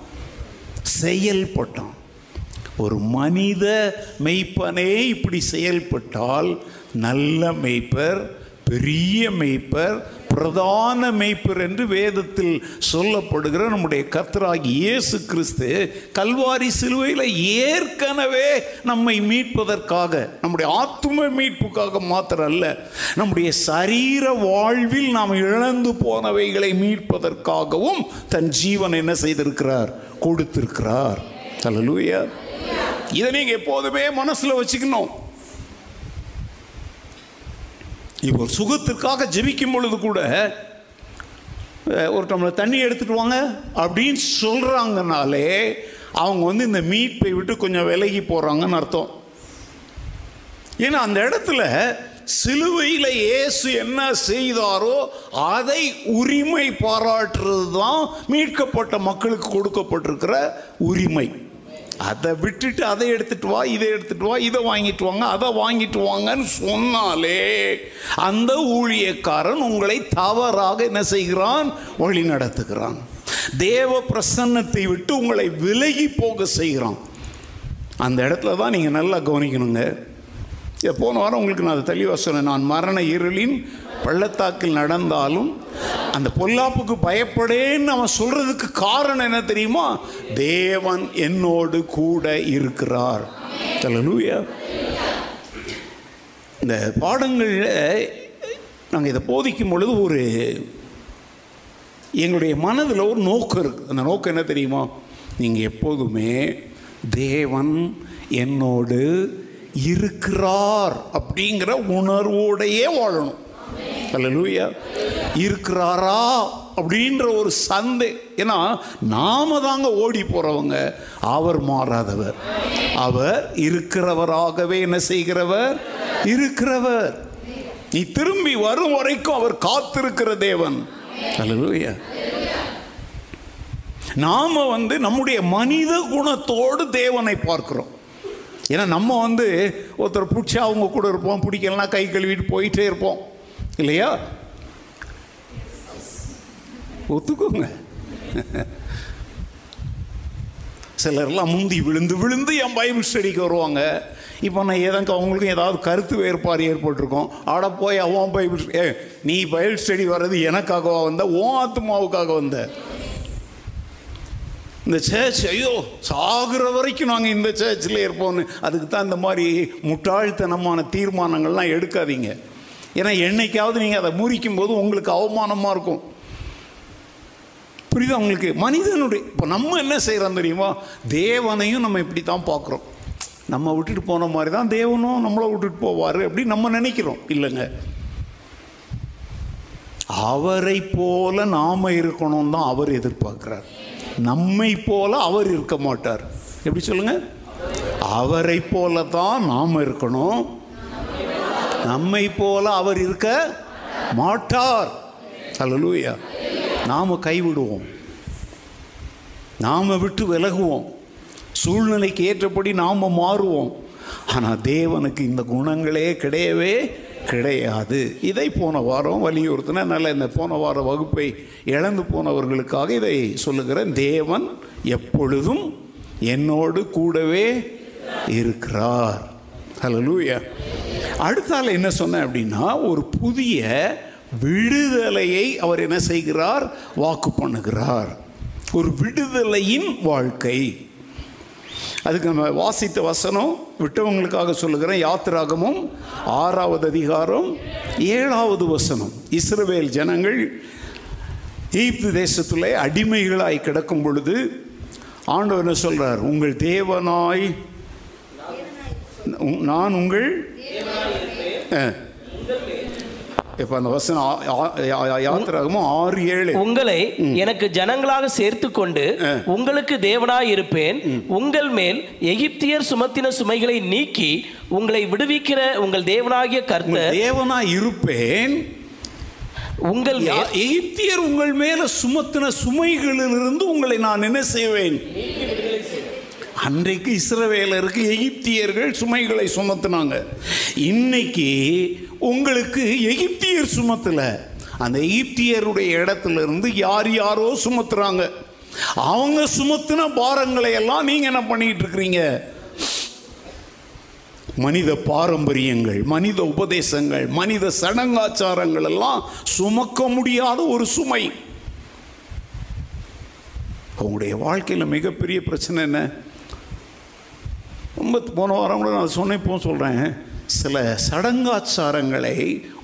செயல்பட்டான். ஒரு மனித மெய்ப்பனே இப்படி செயல்பட்டால் நல்ல மெய்ப்பர் பெரிய மெய்ப்பர் பிரதான மெய்ப்பர் என்று வேதத்தில் சொல்லப்படுகிற நம்முடைய கர்த்தராகி இயேசு கிறிஸ்து கல்வாரி சிலுவையில் ஏற்கனவே நம்மை மீட்பதற்காக நம்முடைய ஆத்தும மீட்புக்காக மாத்திரம் அல்ல நம்முடைய சரீர வாழ்வில் நாம் இழந்து போனவைகளை மீட்பதற்காகவும் தன் ஜீவன் என்ன செய்திருக்கிறார்? கொடுத்திருக்கிறார். அல்லேலூயா இதை நீங்கள் எப்போதுமே மனசில் வச்சுக்கணும். இப்போ சுகத்திற்காக ஜெபிக்கும் பொழுது கூட ஒரு டம்ளர் தண்ணி எடுத்துட்டு வாங்க அப்படின்னு சொல்கிறாங்கனாலே அவங்க வந்து இந்த மீட்பை விட்டு கொஞ்சம் விலகி போகிறாங்கன்னு அர்த்தம். ஏன்னா அந்த இடத்துல சிலுவையில் இயேசு என்ன செய்தாரோ அதை உரிமை பாராட்டுறது தான் மீட்கப்பட்ட மக்களுக்கு கொடுக்கப்பட்டிருக்கிற உரிமை. அதை விட்டுட்டு அதை எடுத்துட்டு வா இதை எடுத்துட்டு வா இதை வாங்கிட்டு வாங்க அதை வாங்கிட்டு வாங்கன்னு சொன்னாலே அந்த ஊழியக்காரன் உங்களை தவறாக என்ன செய்கிறான்? வழி நடத்துகிறான். தேவ பிரசன்னத்தை விட்டு உங்களை விலகி போக செய்கிறான். அந்த இடத்துல தான் நீங்கள் நல்லா கவனிக்கணுங்க. போன வாரம் உங்களுக்கு நான் அதை தெளிவாக சொன்னேன். நான் மரண இருளின் பள்ளத்தாக்கில் நடந்தாலும் அந்த பொல்லாப்புக்கு பயப்படேன்னு அவன் சொல்றதுக்கு காரணம் என்ன தெரியுமா? தேவன் என்னோடு கூட இருக்கிறார். அல்லேலூயா இந்த பாடங்களில் நாங்கள் இதை போதிக்கும் பொழுது ஒரு எங்களுடைய மனதில் ஒரு நோக்கம் இருக்குது அந்த நோக்கம் என்ன தெரியுமா? நீங்கள் எப்போதுமே தேவன் என்னோடு இருக்கிறார் அப்படிங்கிற உணர்வோடையே வாழணும். அல்லூயா இருக்கிறாரா அப்படின்ற ஒரு சந்தை. ஏன்னா நாம தாங்க ஓடி போறவங்க. அவர் மாறாதவர். அவர் இருக்கிறவராகவே என்ன செய்கிறவர்? இருக்கிறவர். நீ திரும்பி வரும் வரைக்கும் அவர் காத்திருக்கிற தேவன். அல்லூயா நாம வந்து நம்முடைய மனித குணத்தோடு தேவனை பார்க்கிறோம். ஏன்னா நம்ம வந்து ஒருத்தர் பிடிச்சா அவங்க கூட இருப்போம் பிடிக்கலனா கை கழுவிட்டு போயிட்டே இருப்போம். இல்லையா? ஒத்துக்கோங்க. சிலர்லாம் முந்தி விழுந்து விழுந்து என் பைபிள் ஸ்டடிக்கு வருவாங்க. இப்போ நான் ஏதாங்க அவங்களுக்கும் ஏதாவது கருத்து வேறுபாடு ஏற்பட்டிருக்கோம். ஆட போய் அவன் பைபிள் ஏ நீ பைபிள் ஸ்டடி வர்றது எனக்காகவா வந்த? ஓ ஆத்மாவுக்காக வந்த? இந்த சேர்ச் ஐயோ சாகுற வரைக்கும் நாங்கள் இந்த சேர்ச்சில் இருப்போம்னு. அதுக்கு தான் இந்த மாதிரி முட்டாள்தனமான தீர்மானங்கள்லாம் எடுக்காதீங்க. ஏன்னா என்னைக்காவது நீங்கள் அதை முறிக்கும் போது உங்களுக்கு அவமானமாக இருக்கும். புரியுதா உங்களுக்கு? மனிதனுடைய இப்போ நம்ம என்ன செய்கிறோம் தெரியுமா? தேவனையும் நம்ம இப்படி தான் பார்க்குறோம். நம்ம விட்டுட்டு போன மாதிரி தான் தேவனும் நம்மளை விட்டுட்டு போவார் அப்படின்னு நம்ம நினைக்கிறோம். இல்லைங்க. அவரை போல நாம இருக்கணும் தான் அவர் எதிர்பார்க்கிறார். நம்மை போல அவர் இருக்க மாட்டார். எப்படி சொல்லுங்க? அவரை போல தான் நாம் இருக்கணும். நம்மை போல அவர் இருக்க மாட்டார். அலலூயா நாம் கைவிடுவோம். நாம் விட்டு விலகுவோம். சூழ்நிலைக்கு ஏற்றபடி நாம் மாறுவோம். ஆனால் தேவனுக்கு இந்த குணங்களே கிடையவே கிடையாது. இதை போன வாரம் வலியுறுத்தின நல்ல இந்த போன வார வகுப்பை இழந்து போனவர்களுக்காக இதை சொல்லுகிறேன். தேவன் எப்பொழுதும் என்னோடு கூடவே இருக்கிறார். ஹலலூயா அடுத்தால என்ன சொன்னேன் அப்படின்னா ஒரு புதிய விடுதலையை அவர் என்ன செய்கிறார்? வாக்கு பண்ணுகிறார். ஒரு விடுதலையின் வாழ்க்கை. அதுக்கு நம்ம வாசித்த வசனம் விட்டவங்களுக்காக சொல்லுகிறேன். யாத்திராகமும் ஆறாவது அதிகாரம் ஏழாவது வசனம். இஸ்ரவேல் ஜனங்கள் ஈப்து தேசத்தில் அடிமைகளாய் கிடக்கும் பொழுது ஆண்டவர் என்ன சொல்கிறார் உங்கள் தேவனாய் நான் உங்கள் இப்போ அந்த வசனம் ஆ- ஆ- யா- யாத்திராகமும் ஆறு ஏழு. உங்களை எனக்கு ஜனங்களாக சேர்த்து கொண்டு உங்களுக்கு தேவனாய் இருப்பேன் உங்கள் மேல் எகிப்தியர் சுமத்தின சுமைகளை நீக்கி உங்களை விடுவிக்கிற உங்கள் தேவனாகிய கர்த்தர் தேவனா இருப்பேன் உங்கள் எகிப்தியர் உங்கள் மேல சுமத்தின சுமைகளிலிருந்து உங்களை நான் என்ன செய்வேன்? அன்றைக்கு இஸ்ரவேலருக்கு எகிப்தியர்கள் சுமைகளை சுமத்துனாங்க. இன்னைக்கு உங்களுக்கு எகிப்தியர் சுமத்தலை. அந்த எகிப்தியருடைய இடத்துல இருந்து யார் யாரோ சுமத்துறாங்க. அவங்க சுமத்தின பாரங்களை எல்லாம் நீங்க என்ன பண்ணிட்டு இருக்கிறீங்க? மனித பாரம்பரியங்கள் மனித உபதேசங்கள் மனித சடங்காச்சாரங்கள் எல்லாம் சுமக்க முடியாத ஒரு சுமை. உங்களுடைய வாழ்க்கையில் மிகப்பெரிய பிரச்சனை என்ன? ரொம்ப போன வாரம் கூட நான் சொன்னேன் இப்போ சொல்கிறேன் சில சடங்காச்சாரங்களை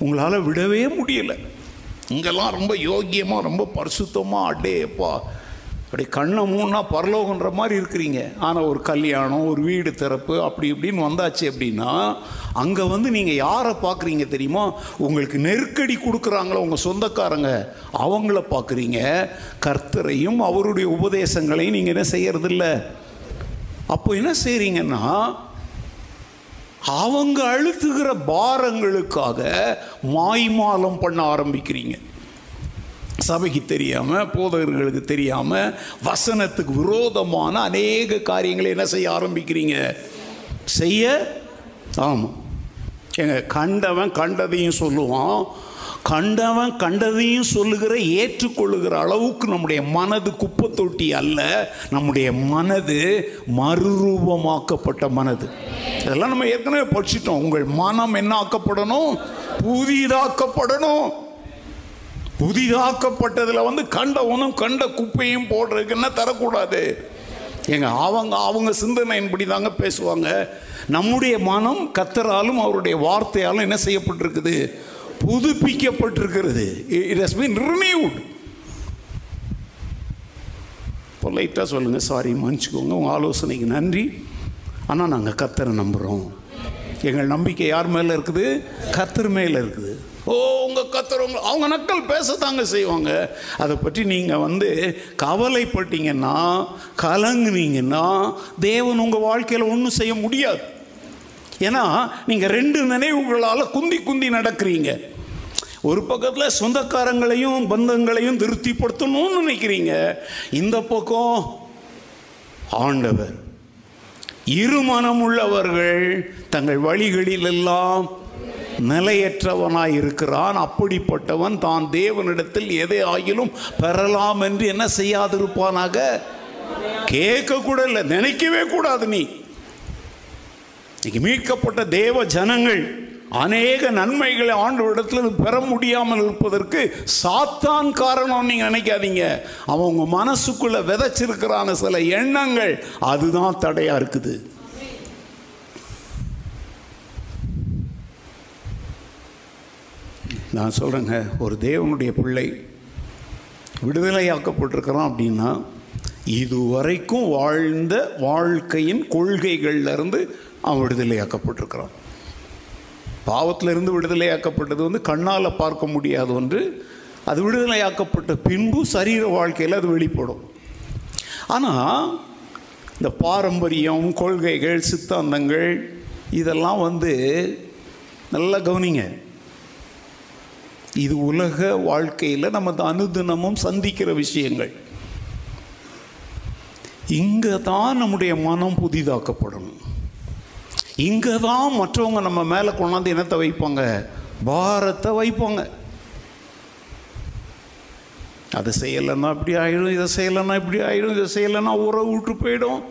உங்களால் விடவே முடியலை. இங்கெல்லாம் ரொம்ப யோக்கியமாக ரொம்ப பரிசுத்தமாக அடேப்பா அப்படி கண்ணை மூணா பரலோகன்ற மாதிரி இருக்கிறீங்க. ஆனால் ஒரு கல்யாணம் ஒரு வீடு திறப்பு அப்படி இப்படின்னு வந்தாச்சு அப்படின்னா அங்கே வந்து நீங்கள் யாரை பார்க்குறீங்க தெரியுமா? உங்களுக்கு நெருக்கடி கொடுக்குறாங்களோ உங்கள் சொந்தக்காரங்க? அவங்கள பார்க்குறீங்க. கர்த்தரையும் அவருடைய உபதேசங்களையும் நீங்கள் என்ன செய்யறதில்லை? அப்போ என்ன செய்கிறீங்கன்னா அவங்க அழுத்துகிற பாரங்களுக்காக மாய்மாலம் பண்ண ஆரம்பிக்கிறீங்க. சபைக்கு தெரியாமல் போதகர்களுக்கு தெரியாமல் வசனத்துக்கு விரோதமான அநேக காரியங்களை என்ன செய்ய ஆரம்பிக்கிறீங்க? செய்ய? ஆமாம் எங்கள் கண்டவன் கண்டதையும் சொல்லுவான் கண்டவன் கண்டதையும் சொல்லுகிற ஏற்றுக்கொள்ளுகிற அளவுக்கு நம்முடைய மனது குப்பை தொட்டி அல்ல. நம்முடைய மனது மறுரூபமாக்கப்பட்ட மனது. இதெல்லாம் நம்ம ஏற்கனவே படிச்சிட்டோம். உங்கள் மனம் என்ன ஆக்கப்படணும்? புதிதாக்கப்படணும். புதிதாக்கப்பட்டதில் வந்து கண்டவனும் கண்ட குப்பையும் போடுறதுக்கு என்ன தரக்கூடாது? எங்க அவங்க அவங்க சிந்தனையின்படி தாங்க பேசுவாங்க. நம்முடைய மனம் கத்தராலும் அவருடைய வார்த்தையாலும் என்ன செய்யப்பட்டிருக்குது? புதுப்பிக்கப்பட்டிருக்கிறது. இட் ஹஸ் பீன் ரினியூட் பொலைட்டாக சொல்லுங்கள் சாரி மன்னிச்சுக்கோங்க. உங்கள் ஆலோசனைக்கு நன்றி. ஆனால் நாங்கள் கத்தரை நம்புகிறோம் எங்கள் நம்பிக்கை யார் மேலே இருக்குது? கத்தர் மேலே இருக்குது. ஓ உங்கள் கத்துறவங்க அவங்க நக்கல் பேசத்தாங்க செய்வாங்க. அதை பற்றி நீங்கள் வந்து கவலைப்பட்டீங்கன்னா கலங்குனீங்கன்னா தேவன் உங்கள் வாழ்க்கையில் ஒன்றும் செய்ய முடியாது. ஏன்னா நீங்கள் ரெண்டு நினைவுகளால் குந்தி குந்தி நடக்கிறீங்க. ஒரு பக்கத்தில் சொந்தக்காரங்களையும் பந்தங்களையும் திருப்திப்படுத்தணும்னு நினைக்கிறீங்க. இந்த பக்கம் ஆண்டவர் இருமனம் உள்ளவர்கள் தங்கள் வழிகளிலெல்லாம் நிலையற்றவனாய் இருக்கிறான். அப்படிப்பட்டவன் தான் தேவனிடத்தில் எதை ஆகிலும் பெறலாம் என்று என்ன செய்யாதிருப்பானாக? கேட்க கூட இல்லை நினைக்கவே கூடாது நீ. இன்னைக்கு மீட்கப்பட்ட தேவ ஜனங்கள் அநேக நன்மைகளை ஆண்டவரிடத்தில் பெற முடியாமல் இருப்பதற்கு சாத்தான் காரணம் நீங்கள் நினைக்காதீங்க. அவன் உங்க மனசுக்குள்ள விதைச்சிருக்கிறான சில எண்ணங்கள் அதுதான் தடையா இருக்குது. நான் சொல்றேங்க ஒரு தேவனுடைய பிள்ளை விடுதலையாக்கப்பட்டிருக்கிறான் அப்படின்னா இதுவரைக்கும் வாழ்ந்த வாழ்க்கையின் கொள்கைகள்ல இருந்து அவன் விடுதலையாக்கப்பட்டிருக்கிறான் பாவத்திலிருந்து விடுதலையாக்கப்பட்டது வந்து கண்ணால் பார்க்க முடியாத ஒன்று அது விடுதலையாக்கப்பட்ட பின்பு சரீர வாழ்க்கையில் அது வெளிப்படும். ஆனால் இந்த பாரம்பரியம் கொள்கைகள் சித்தாந்தங்கள் இதெல்லாம் வந்து நல்லா கவனிங்க. இது உலக வாழ்க்கையில் நம்ம அனுதினமும் சந்திக்கிற விஷயங்கள். இங்கே தான் நம்முடைய மனம் புதிதாக்கப்படணும். இங்கே தான் மற்றவங்க நம்ம மேலே கொண்டாந்து என்னத்தை வைப்பாங்க? பாரத்தை வைப்பாங்க. அதை செய்யலைன்னா இப்படி ஆகிடும் இதை செய்யலைன்னா இப்படி ஆகிடும் இதை செய்யலைன்னா உறவு விட்டு போயிடும்.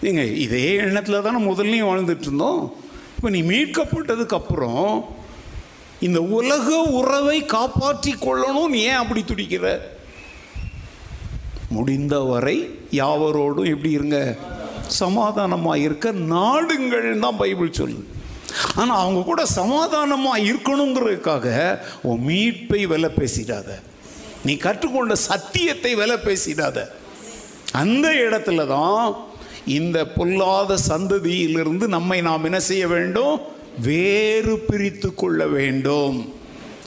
நீங்கள் இதே எண்ணத்தில் தானே முதல்லையும் வாழ்ந்துட்டு இருந்தோம். இப்போ நீ மீட்கப்பட்டதுக்கு அப்புறம் இந்த உலக உறவை காப்பாற்றி கொள்ளணும் நீ ஏன் அப்படி துடிக்கிற? முடிந்தவரை யாவரோடும் எப்படி இருங்க. சமாதானமாக இருக்க நாடுங்கள் தான் பைபிள் சொல்லுது ஆனால் அவங்க கூட சமாதானமாக இருக்கணுங்கிறதுக்காக உன் மீட்பை விலை பேசிடாத. நீ கற்றுக்கொண்ட சத்தியத்தை விலை பேசிடாத. அந்த இடத்துல தான் இந்த பொல்லாத சந்ததியிலிருந்து நம்மை நாம் என்ன செய்ய வேண்டும்? வேறு பிரித்து கொள்ள வேண்டும்.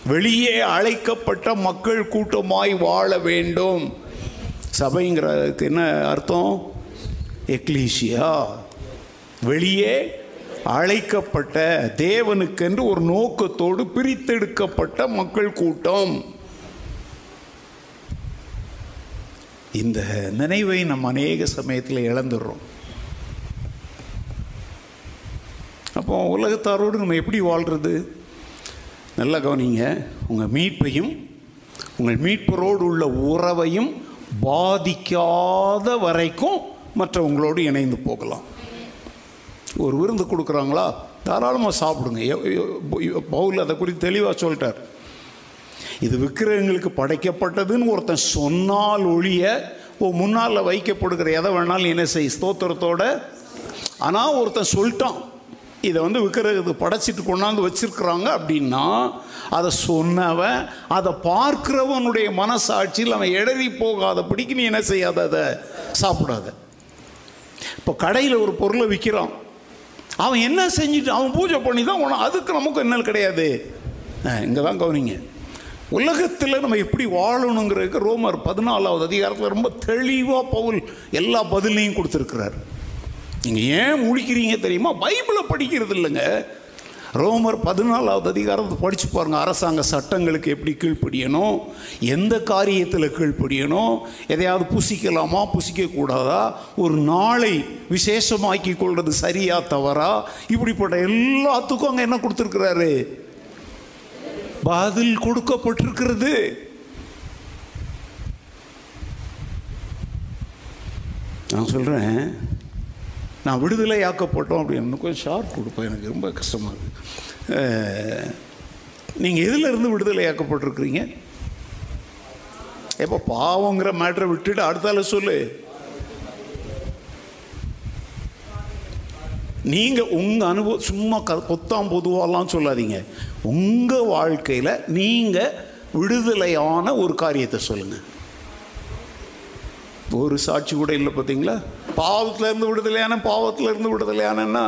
வெளியே அழைக்கப்பட்ட மக்கள் கூட்டமாய் வாழ வேண்டும். சபைங்கிறதுக்கு என்ன அர்த்தம்? எக்லீசியா? வெளியே அழைக்கப்பட்ட தேவனுக்கென்று ஒரு நோக்கத்தோடு பிரித்தெடுக்கப்பட்ட மக்கள் கூட்டம். இந்த நினைவை நம்ம அநேக சமயத்தில் இழந்துடுறோம். அப்போ உலகத்தாரோடு நம்ம எப்படி வாழ்கிறது நல்லா கவனிங்க. உங்கள் மீட்பையும் உங்கள் மீட்பரோடு உள்ள உறவையும் பாதிக்காத வரைக்கும் மற்றவங்களோடு இணைந்து போகலாம். ஒரு விருந்து கொடுக்குறாங்களா? தாராளமாக சாப்பிடுங்க. பவுல் அதை குறித்து தெளிவாக சொல்லிட்டார். இது விக்கிரகங்களுக்கு படைக்கப்பட்டதுன்னு ஒருத்தன் சொன்னால் ஒழிய ஓ முன்னால் வைக்கப்படுகிற எதை வேணாலும் என்ன செய் ஸ்தோத்திரத்தோட. ஆனால் ஒருத்தன் சொல்லிட்டான் இதை வந்து விக்கிரகத்தை படைச்சிட்டு கொண்டாந்து வச்சிருக்கிறாங்க அப்படின்னா அதை சொன்னவன் அதை பார்க்கிறவனுடைய மனசாட்சியில் அவன் இடறி போகாதபடிக்கு நீ என்ன செய்யாத அதை சாப்பிடாத. இப்போ கடையில் ஒரு பொருளை விற்கிறான். அவன் என்ன செஞ்சுட்டு அவன் பூஜை பண்ணி தான் உன அதுக்கு நமக்கு என்ன கிடையாது. இங்கே தான் கவனிங்க. உலகத்தில் நம்ம எப்படி வாழணுங்கிறதுக்கு ரோமர் பதினாலாவது அதிகாரத்தில் ரொம்ப தெளிவாக பவுல் எல்லா பதிலையும் கொடுத்துருக்கிறார். நீங்கள் ஏன் முழிக்கிறீங்க தெரியுமா? பைபிளை படிக்கிறது இல்லைங்க. ரோமர் பதினாலாவது அதிகாரத்தை படித்து பாருங்கள் அரசாங்க சட்டங்களுக்கு எப்படி கீழ்ப்படியணும்? எந்த காரியத்தில் கீழ்ப்படியணும்? எதையாவது புசிக்கலாமா? புசிக்கக்கூடாதா? ஒரு நாளை விசேஷமாக்கி கொள்வது சரியா தவறா? இப்படிப்பட்ட எல்லாத்துக்கும் அங்கே என்ன கொடுத்துருக்கிறாரு? பதில் கொடுக்கப்பட்டிருக்கிறது. நான் சொல்கிறேன் நான் விடுதலை ஆக்கப்பட்டோம் அப்படின்னு கொஞ்சம் ஷார்ட் கொடுப்பேன். எனக்கு ரொம்ப கஷ்டமாக இருக்குது நீங்கள் எதிலிருந்து விடுதலையாக்கப்பட்டிருக்கிறீங்க எப்போ பாவங்கிற மேட்ரை விட்டுட்டு அடுத்தால சொல்லு. நீங்கள் உங்கள் அனுபவம் சும்மா க கொத்தாம் பொதுவாலாம் சொல்லாதீங்க. உங்கள் வாழ்க்கையில் நீங்கள் விடுதலையான ஒரு காரியத்தை சொல்லுங்கள் ஒரு சாட்சி கூட இல்லை பார்த்தீங்களா? பாவத்திலேருந்து விடுதலையான பாவத்தில் இருந்து விடுதலையானன்னா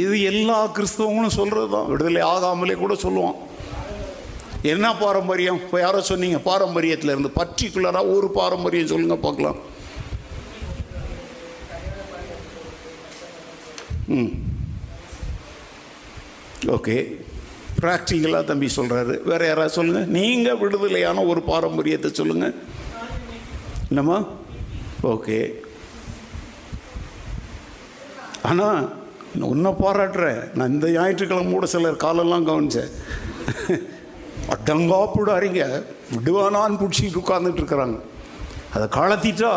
இது எல்லா கிறிஸ்தவங்களும் சொல்கிறது தான் விடுதலை ஆகாமலே கூட சொல்லுவான். என்ன பாரம்பரியம்? இப்போ யாரோ சொன்னீங்க பாரம்பரியத்தில் இருந்து பர்டிகுலராக ஒரு பாரம்பரியம் சொல்லுங்கள் பார்க்கலாம். ம். ஓகே. ப்ராக்டிக்கலாக தம்பி சொல்கிறாரு வேறு யாராவது சொல்லுங்கள் நீங்கள் விடுதலையான ஒரு பாரம்பரியத்தை சொல்லுங்கள் என்னம்மா? ஓகே. ஆனால் உன்னை பாராட்டுறேன். நான் இந்த ஞாயிற்றுக்கிழமை கூட சிலர் காலெல்லாம் கவனிச்சேன். அறிங்க விடுவானான்னு பிடிச்சிட்டு உட்காந்துட்டு இருக்கிறாங்க. அதை கலத்திட்டா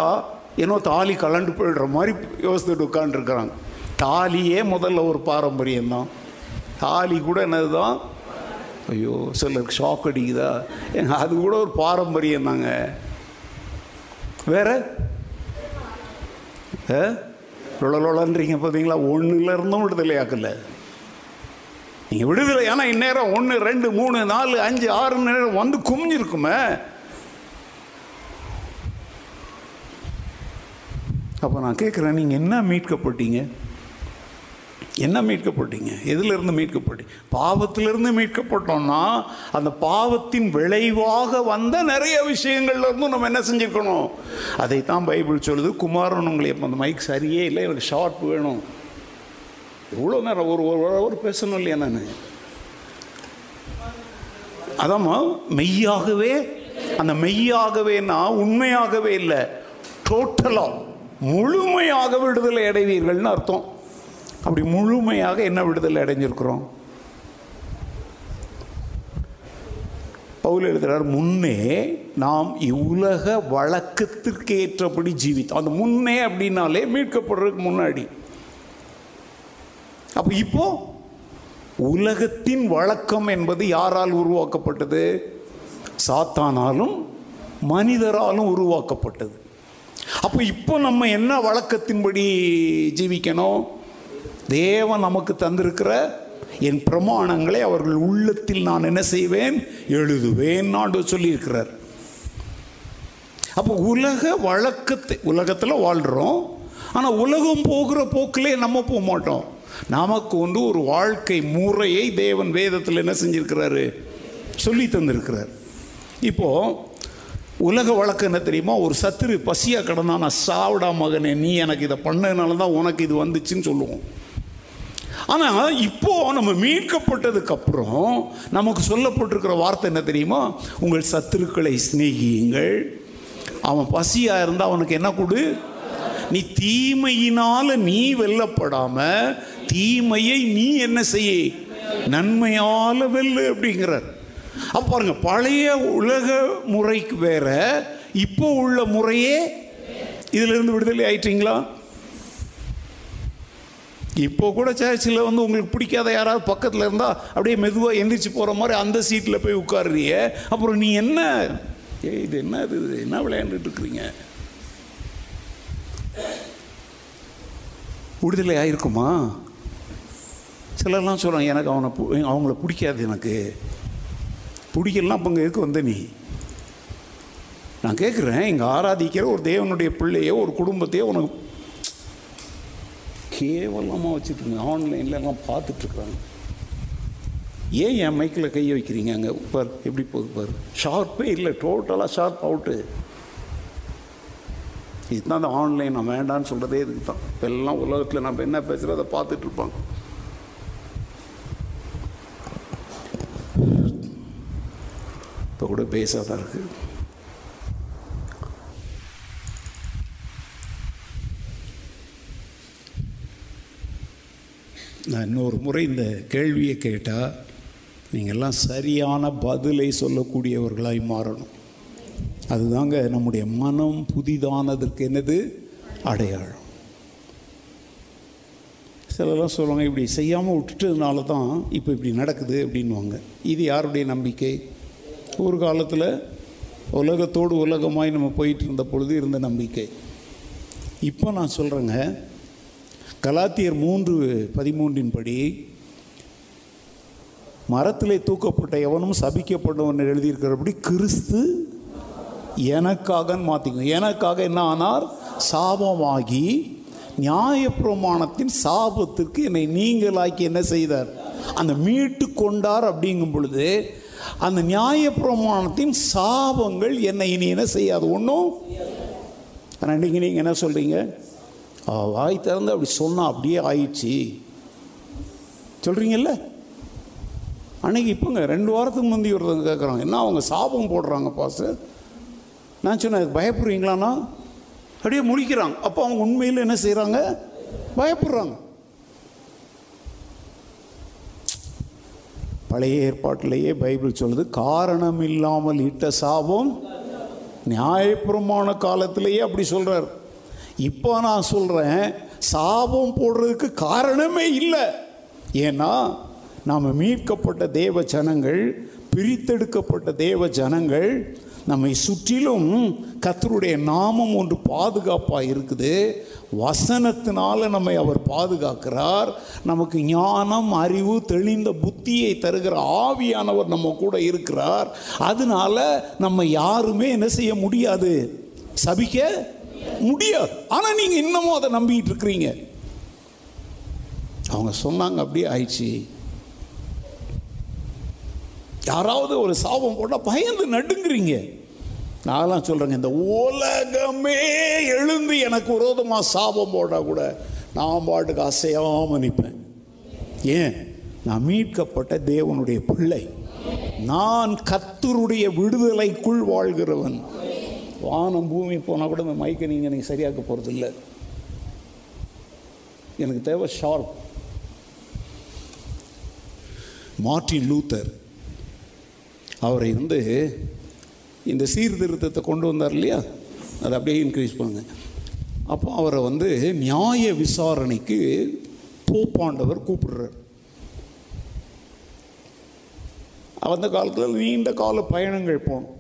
ஏன்னோ தாலி கலண்டு போயிடுற மாதிரி யோசித்துட்டு உட்காந்துருக்குறாங்க தாலியே முதல்ல ஒரு பாரம்பரியம் தான். தாலி கூட என்னது தான் ஐயோ சிலருக்கு ஷாக் அடிக்குதா? அது கூட ஒரு பாரம்பரியம் தாங்க. வேறு? லொழலொழன்றீங்க பார்த்தீங்களா ஒன்றுல விடுதலையாக்கல நீங்கள் விடுதலை ஆனால் இந்நேரம் ஒன்று ரெண்டு மூணு நாலு அஞ்சு ஆறு நேரம் வந்து குமிஞ்சிருக்குமே அப்போ நான் கேட்குறேன் நீங்கள் என்ன மீட்கப்பட்டீங்க என்ன மீட்கப்பட்டீங்க? எதிலிருந்து மீட்கப்பட்டீங்க பாவத்திலிருந்து மீட்கப்பட்டோம்னா அந்த பாவத்தின் விளைவாக வந்த நிறைய விஷயங்கள்லேருந்து நம்ம என்ன செஞ்சுருக்கணும்? அதைத்தான் பைபிள் சொல்லுது. குமாரன் உங்களை இப்போ அந்த மைக் சரியே இல்லை எனக்கு ஷார்ட் வேணும். எவ்வளோ நேரம் ஒரு ஒரு ஒரு பேசணும் இல்லையா நான்? அதாம்மா மெய்யாகவே அந்த மெய்யாகவேனா உண்மையாகவே இல்லை. டோட்டலாக முழுமையாக விடுதலை அடைவீர்கள்னு அர்த்தம். அப்படி முழுமையாக என்ன விடுதலை அடைஞ்சிருக்கிறோம்? பவுல் எழுதுகிறார் முன்னே நாம் இவ்வுலக வழக்கத்திற்கு ஏற்றபடி ஜீவித்தோம். அந்த முன்னே அப்படின்னாலே மீட்கப்படுறதுக்கு முன்னாடி. அப்போ இப்போ உலகத்தின் வழக்கம் என்பது யாரால் உருவாக்கப்பட்டது? சாத்தானாலும் மனிதராலும் உருவாக்கப்பட்டது. அப்போ இப்போ நம்ம என்ன வழக்கத்தின்படி ஜீவிக்கணும்? தேவன் நமக்கு தந்திருக்கிற என் பிரமாணங்களை அவர்கள் உள்ளத்தில் நான் என்ன செய்வேன்? எழுதுவேன் சொல்லியிருக்கிறார். அப்போ உலக வழக்கத்தை உலகத்தில் வாழ்கிறோம் ஆனால் உலகம் போகிற போக்கிலே நம்ம போக மாட்டோம். நமக்கு வந்து ஒரு வாழ்க்கை முறையை தேவன் வேதத்தில் என்ன செஞ்சிருக்கிறாரு? சொல்லி தந்திருக்கிறார். இப்போது உலக வழக்கம் என்ன தெரியுமா? ஒரு சத்துரு பசியாக கிடந்தா நான் சாவிடா மகனே நீ எனக்கு இதை பண்ணதுனால தான் உனக்கு இது வந்துச்சுன்னு சொல்லுவோம். ஆனால் இப்போ நம்ம மீட்கப்பட்டதுக்கு அப்புறம் நமக்கு சொல்லப்பட்டிருக்கிற வார்த்தை என்ன தெரியுமா? உங்கள் சத்துருக்களை சிநேகியுங்கள். அவன் பசியாக இருந்தால் அவனுக்கு என்ன கொடு? நீ தீமையினால நீ வெல்லப்படாம தீமையை நீ என்ன செய்ய? நன்மையால வெல்லு அப்படிங்கிறார். அப்ப பாருங்க பழைய உலக முறைக்கு வேற இப்போ உள்ள முறையே இதுல இருந்து விடுதலை ஆயிட்டீங்களா? இப்போ கூட சேர்ச்சில் வந்து உங்களுக்கு பிடிக்காத யாராவது பக்கத்தில் இருந்தால் அப்படியே மெதுவாக எந்திரிச்சு போகிற மாதிரி அந்த சீட்டில் போய் உட்காருறிய அப்புறம் நீ என்ன? ஏ இது என்ன இது? என்ன விளையாண்டுட்டு இருக்கிறீங்க? விடுதலை ஆயிருக்குமா? சிலர்லாம் சொல்கிறாங்க எனக்கு அவனை பு- அவங்கள பிடிக்காது எனக்கு. பிடிக்கலாம் அப்போ இங்கே எதுக்கு வந்த நீ? நான் கேட்குறேன் இங்கே ஆராதிக்கிற ஒரு தேவனுடைய பிள்ளையோ ஒரு குடும்பத்தையோ உனக்கு கேவலமாக வச்சுட்டுருங்க ஆன்லைனில் எல்லாம் பார்த்துட்ருக்குறாங்க ஏன் என் மைக்கில் கை வைக்கிறீங்க அங்கே? பார் எப்படி போகுது பார்? ஷார்ப்பே இல்லை டோட்டலாக ஷார்ப் அவுட்டு இதுதான் அந்த ஆன்லைன் நான் வேண்டான்னு சொல்கிறதே இதுக்கு தான் இப்போ எல்லாம் உலகத்தில் நம்ம என்ன பேசுகிறோம் அதை பார்த்துட்ருப்பாங்க இப்போ கூட பேசாதான் இருக்குது நான் இன்னொரு முறை இந்த கேள்வியை கேட்டால் நீங்கள்லாம் சரியான பதிலை சொல்லக்கூடியவர்களாய் மாறணும். அதுதாங்க நம்முடைய மனம் புதிதானதற்கு என்னது? அடையாளம். சிலர்லாம் சொல்லுவாங்க இப்படி செய்யாமல் விட்டுட்டதுனால தான் இப்போ இப்படி நடக்குது அப்படின்வாங்க இது யாருடைய நம்பிக்கை? ஒரு காலத்தில் உலகத்தோடு உலகமாய் நம்ம போயிட்டு இருந்த பொழுது இருந்த நம்பிக்கை. இப்போ நான் சொல்கிறேங்க கலாத்தியர் மூன்று பதிமூன்றின் படி மரத்திலே தூக்கப்பட்ட எவனும் சபிக்கப்பட்டவன் எழுதியிருக்கிறபடி கிறிஸ்து எனக்காக மாற்றிக்கும் எனக்காக என்ன ஆனார்? சாபமாகி நியாயப்பிரமாணத்தின் சாபத்திற்கு என்னை நீங்களாக்கி என்ன செய்தார்? அந்த மீட்டு கொண்டார் அப்படிங்கும் பொழுது அந்த நியாயப்பிரமாணத்தின் சாபங்கள் என்னை இனி என்ன செய்யாது? ஒன்றும் ஆனால் நீங்கள் என்ன சொல்கிறீங்க அவ வாய் திறந்து அப்படி சொன்னால் அப்படியே ஆயிடுச்சு. சொல்கிறீங்கல்ல அன்னைக்கு இப்போங்க ரெண்டு வாரத்துக்கு முந்தி ஒருத்தவங்க கேட்குறாங்க என்ன அவங்க சாபம் போடுறாங்க பாசு நான் சொன்னேன் அதுக்கு பயப்படுறீங்களான்னா அப்படியே முடிக்கிறாங்க அப்போ அவங்க உண்மையில் என்ன செய்கிறாங்க பயப்படுறாங்க. பழைய ஏற்பாட்டிலேயே பைபிள் சொல்லுது காரணம் இல்லாமல் இட்ட சாபம் நியாயப்பிரமாண காலத்திலேயே அப்படி சொல்கிறார் இப்போ நான் சொல்கிறேன் சாபம் போடுறதுக்கு காரணமே இல்லை. ஏன்னா நாம் மீட்கப்பட்ட தேவ ஜனங்கள் பிரித்தெடுக்கப்பட்ட தேவ ஜனங்கள் நம்மை சுற்றிலும் கத்தருடைய நாமம் ஒன்று பாதுகாப்பாக இருக்குது. வசனத்தினால நம்மை அவர் பாதுகாக்கிறார். நமக்கு ஞானம் அறிவு தெளிந்த புத்தியை தருகிற ஆவியானவர் நம்ம கூட இருக்கிறார். அதனால நம்ம யாருமே என்ன செய்ய முடியாது. சபிக்க முடியாது. ஆனால் நீங்கள் இன்னமும் அதை நம்பிக்கிட்டு இருக்கிறீங்க. அவங்க சொன்னாங்க அப்படியே ஆயிடுச்சு. யாராவது ஒரு சாபம் போட்டால் பயந்து நடுங்குறீங்க. நான்லாம் சொல்கிறேங்க இந்த உலகமே எழுந்து எனக்கு விரோதமாக சாபம் போட்டால் கூட நான் பாட்டுக்கு அசையாமல் நிற்பேன் ஏன்? நான் மீட்கப்பட்ட தேவனுடைய பிள்ளை. நான் கத்தருடைய விடுதலைக்குள் வாழ்கிறவன். வானம் பூமி போனால் கூட இந்த மைக்கை நீங்கள் எனக்கு சரியாக்க இல்லை எனக்கு தேவை ஷார்ப் மார்ட்டின் லூத்தர் அவரை வந்து இந்த சீர்திருத்தத்தை கொண்டு வந்தார் இல்லையா? அதை அப்படியே இன்க்ரீஸ் பண்ணுங்க. அப்போ அவரை வந்து நியாய விசாரணைக்கு போப்பாண்டவர் கூப்பிடுறார். அந்த காலத்தில் நீண்ட கால பயணங்கள் போனோம்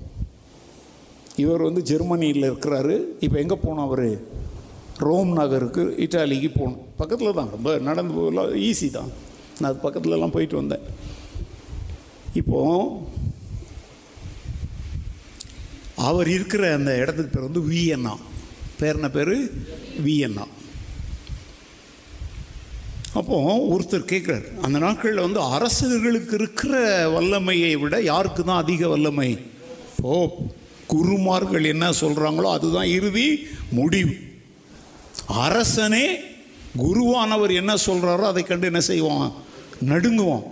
இவர் வந்து ஜெர்மனியில் இருக்கிறாரு. இப்போ எங்கே போனோம் அவர்? ரோம் நகருக்கு இட்டாலிக்கு போகணும் பக்கத்தில் தான். ரொம்ப நடந்து போகலாம் ஈஸி தான். நான் அது பக்கத்துலலாம் போயிட்டு வந்தேன். இப்போது அவர் இருக்கிற அந்த இடத்துக்கு பேர் வந்து விஎன்னா பேர் என்ன பேர் விஎன்னா அப்போ ஒருத்தர் கேட்குறாரு அந்த நாட்களில் வந்து அரசர்களுக்கு இருக்கிற வல்லமையை விட யாருக்கு தான் அதிக வல்லமை? போப். குருமார்கள் என்ன சொல்கிறாங்களோ அதுதான் இறுதி முடிவு. அரசனே குருவானவர் என்ன சொல்கிறாரோ அதை கண்டு என்ன செய்வான்? நடுங்குவான்.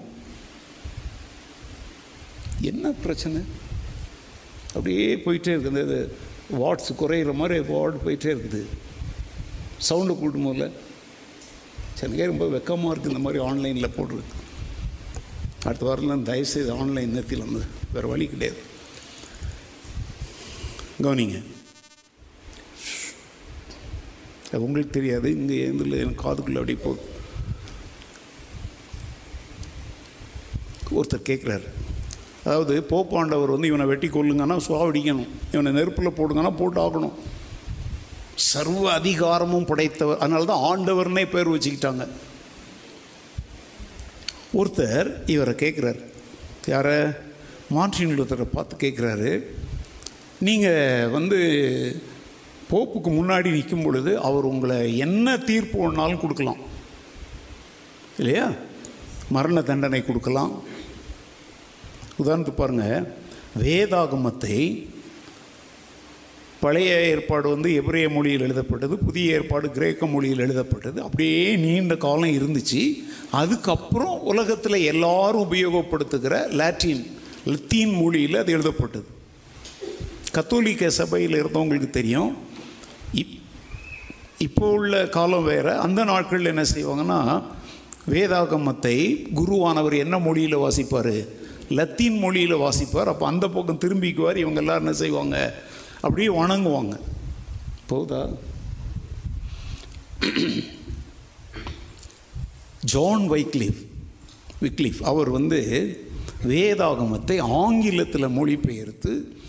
என்ன பிரச்சனை? அப்படியே போயிட்டே இருக்குது. இந்த வாட்ஸ் குறையிற மாதிரி வார்டு போயிட்டே இருக்குது. சவுண்டு கூட்டும் போதில். எனக்கே ரொம்ப வெக்கமாக இருக்குது இந்த மாதிரி ஆன்லைனில் போடுறது. அடுத்த வாரம்லாம் தயவுசெய்து ஆன்லைன் நிறுத்தியில் வந்து வேறு வழி கிடையாது. கவனிங்க. உங்களுக்கு தெரியாது. இங்கே இதில் எனக்கு காதுக்குள்ளே அப்படி போகுது. ஒருத்தர் கேட்குறாரு. அதாவது போப்பாண்டவர் வந்து இவனை வெட்டி கொள்ளுங்கன்னா சுவாவடிக்கணும் இவனை நெருப்பில் போடுங்கன்னா போட்டு ஆகணும். சர்வ அதிகாரமும் படைத்தவர். அதனால தான் ஆண்டவர்னே பேர் வச்சுக்கிட்டாங்க. ஒருத்தர் இவரை கேட்குறாரு. யாரை? மார்டின் லூத்தரை பார்த்து கேட்குறாரு. நீங்கள் வந்து போப்புக்கு முன்னாடி நிற்கும் பொழுது அவர் உங்களை என்ன தீர்ப்பு ஒன்றாலும் கொடுக்கலாம். இல்லையா? மரண தண்டனை கொடுக்கலாம். உதாரணத்துக்கு பாருங்கள் வேதாகமத்தை பழைய ஏற்பாடு வந்து எபிரேய மொழியில் எழுதப்பட்டது புதிய ஏற்பாடு கிரேக்க மொழியில் எழுதப்பட்டது. அப்படியே நீண்ட காலம் இருந்துச்சு. அதுக்கப்புறம் உலகத்தில் எல்லாரும் உபயோகப்படுத்துகிற லாட்டின் லத்தீன் மொழியில் அது எழுதப்பட்டது. கத்தோலிக்க சபையில் இருந்தவங்களுக்கு தெரியும். இப் இப்போ உள்ள காலம் வேறு. அந்த நாட்களில் என்ன செய்வாங்கன்னா வேதாகமத்தை குருவானவர் என்ன மொழியில் வாசிப்பார்? லத்தீன் மொழியில் வாசிப்பார். அப்போ அந்த பக்கம் திரும்பிக்குவார். இவங்க எல்லோரும் என்ன செய்வாங்க? அப்படியே வணங்குவாங்க. போதா? ஜான் வைக்லிஃப் விக்லிஃப் அவர் வந்து வேதாகமத்தை ஆங்கிலத்தில் மொழிபெயர்த்து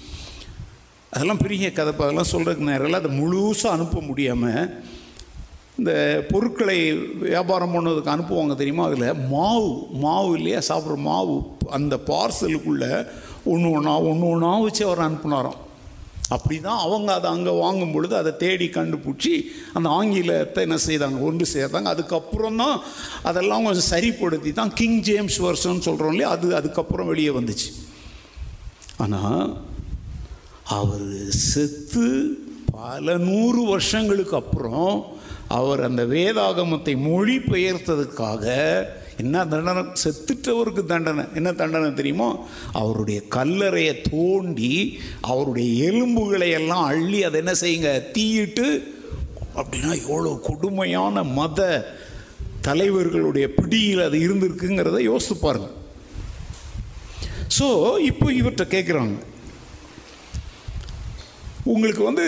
அதெல்லாம் பெரிய கதை அதெல்லாம் சொல்கிறதுக்கு நேரம் அதை முழுசாக அனுப்ப முடியாமல் இந்த பொருட்களை வியாபாரம் பண்ணதுக்கு அனுப்புவாங்க தெரியுமா? அதில் மாவு மாவு இல்லையா? சாப்பிட்ற மாவு அந்த பார்சலுக்குள்ளே ஒன்று ஒன்றா ஒன்று ஒன்றா வச்சு அவர் அனுப்புனாராம். அப்படி தான் அவங்க அதை அங்கே வாங்கும் பொழுது அதை தேடி கண்டுபிடிச்சி அந்த ஆங்கிலத்தை என்ன செய்தாங்க? ஒன்று சேர்த்தாங்க. அதுக்கப்புறம் தான் அதெல்லாம் கொஞ்சம் சரிப்படுத்தி தான் கிங் ஜேம்ஸ் வருஷன் சொல்கிறோம் இல்லையா? அது அதுக்கப்புறம் வெளியே வந்துச்சு. ஆனால் அவர் செத்து பல நூறு வருஷங்களுக்கு அப்புறம் அவர் அந்த வேதாகமத்தை மொழி பெயர்த்ததுக்காக என்ன தண்டனை? செத்துட்டவருக்கு தண்டனை. என்ன தண்டனை தெரியுமோ? அவருடைய கல்லறையை தோண்டி அவருடைய எலும்புகளை எல்லாம் அள்ளி அதை என்ன செய்யுங்க? தீயிட்டு அப்படின்னா எவ்வளோ கொடுமையான மத தலைவர்களுடைய பிடியில் அது இருந்திருக்குங்கிறத யோசித்து பாருங்கள் ஸோ இப்போ இவர்கிட்ட கேட்குறாங்க. உங்களுக்கு வந்து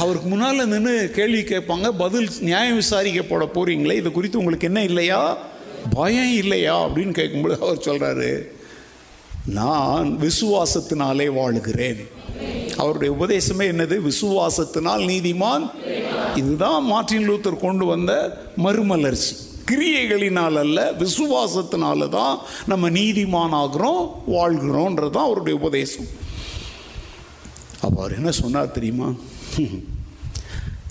அவருக்கு முன்னால் நின்று கேள்வி கேட்பாங்க பதில் நியாயம் விசாரிக்கப்பட போகிறீங்களே இது குறித்து உங்களுக்கு என்ன இல்லையா? பயம் இல்லையா? அப்படின்னு கேட்கும்போது அவர் சொல்கிறாரு நான் விசுவாசத்தினாலே வாழுகிறேன். அவருடைய உபதேசமே என்னது? விசுவாசத்தினால் நீதிமான். இதுதான் மார்ட்டின் லூத்தர் கொண்டு வந்த மறுமலர்ச்சி. கிரியைகளினால் அல்ல விசுவாசத்தினால தான் நம்ம நீதிமான் ஆகிறோம் வாழ்கிறோன்றது தான் அவருடைய உபதேசம். அப்போ அவர் என்ன சொன்னார் தெரியுமா?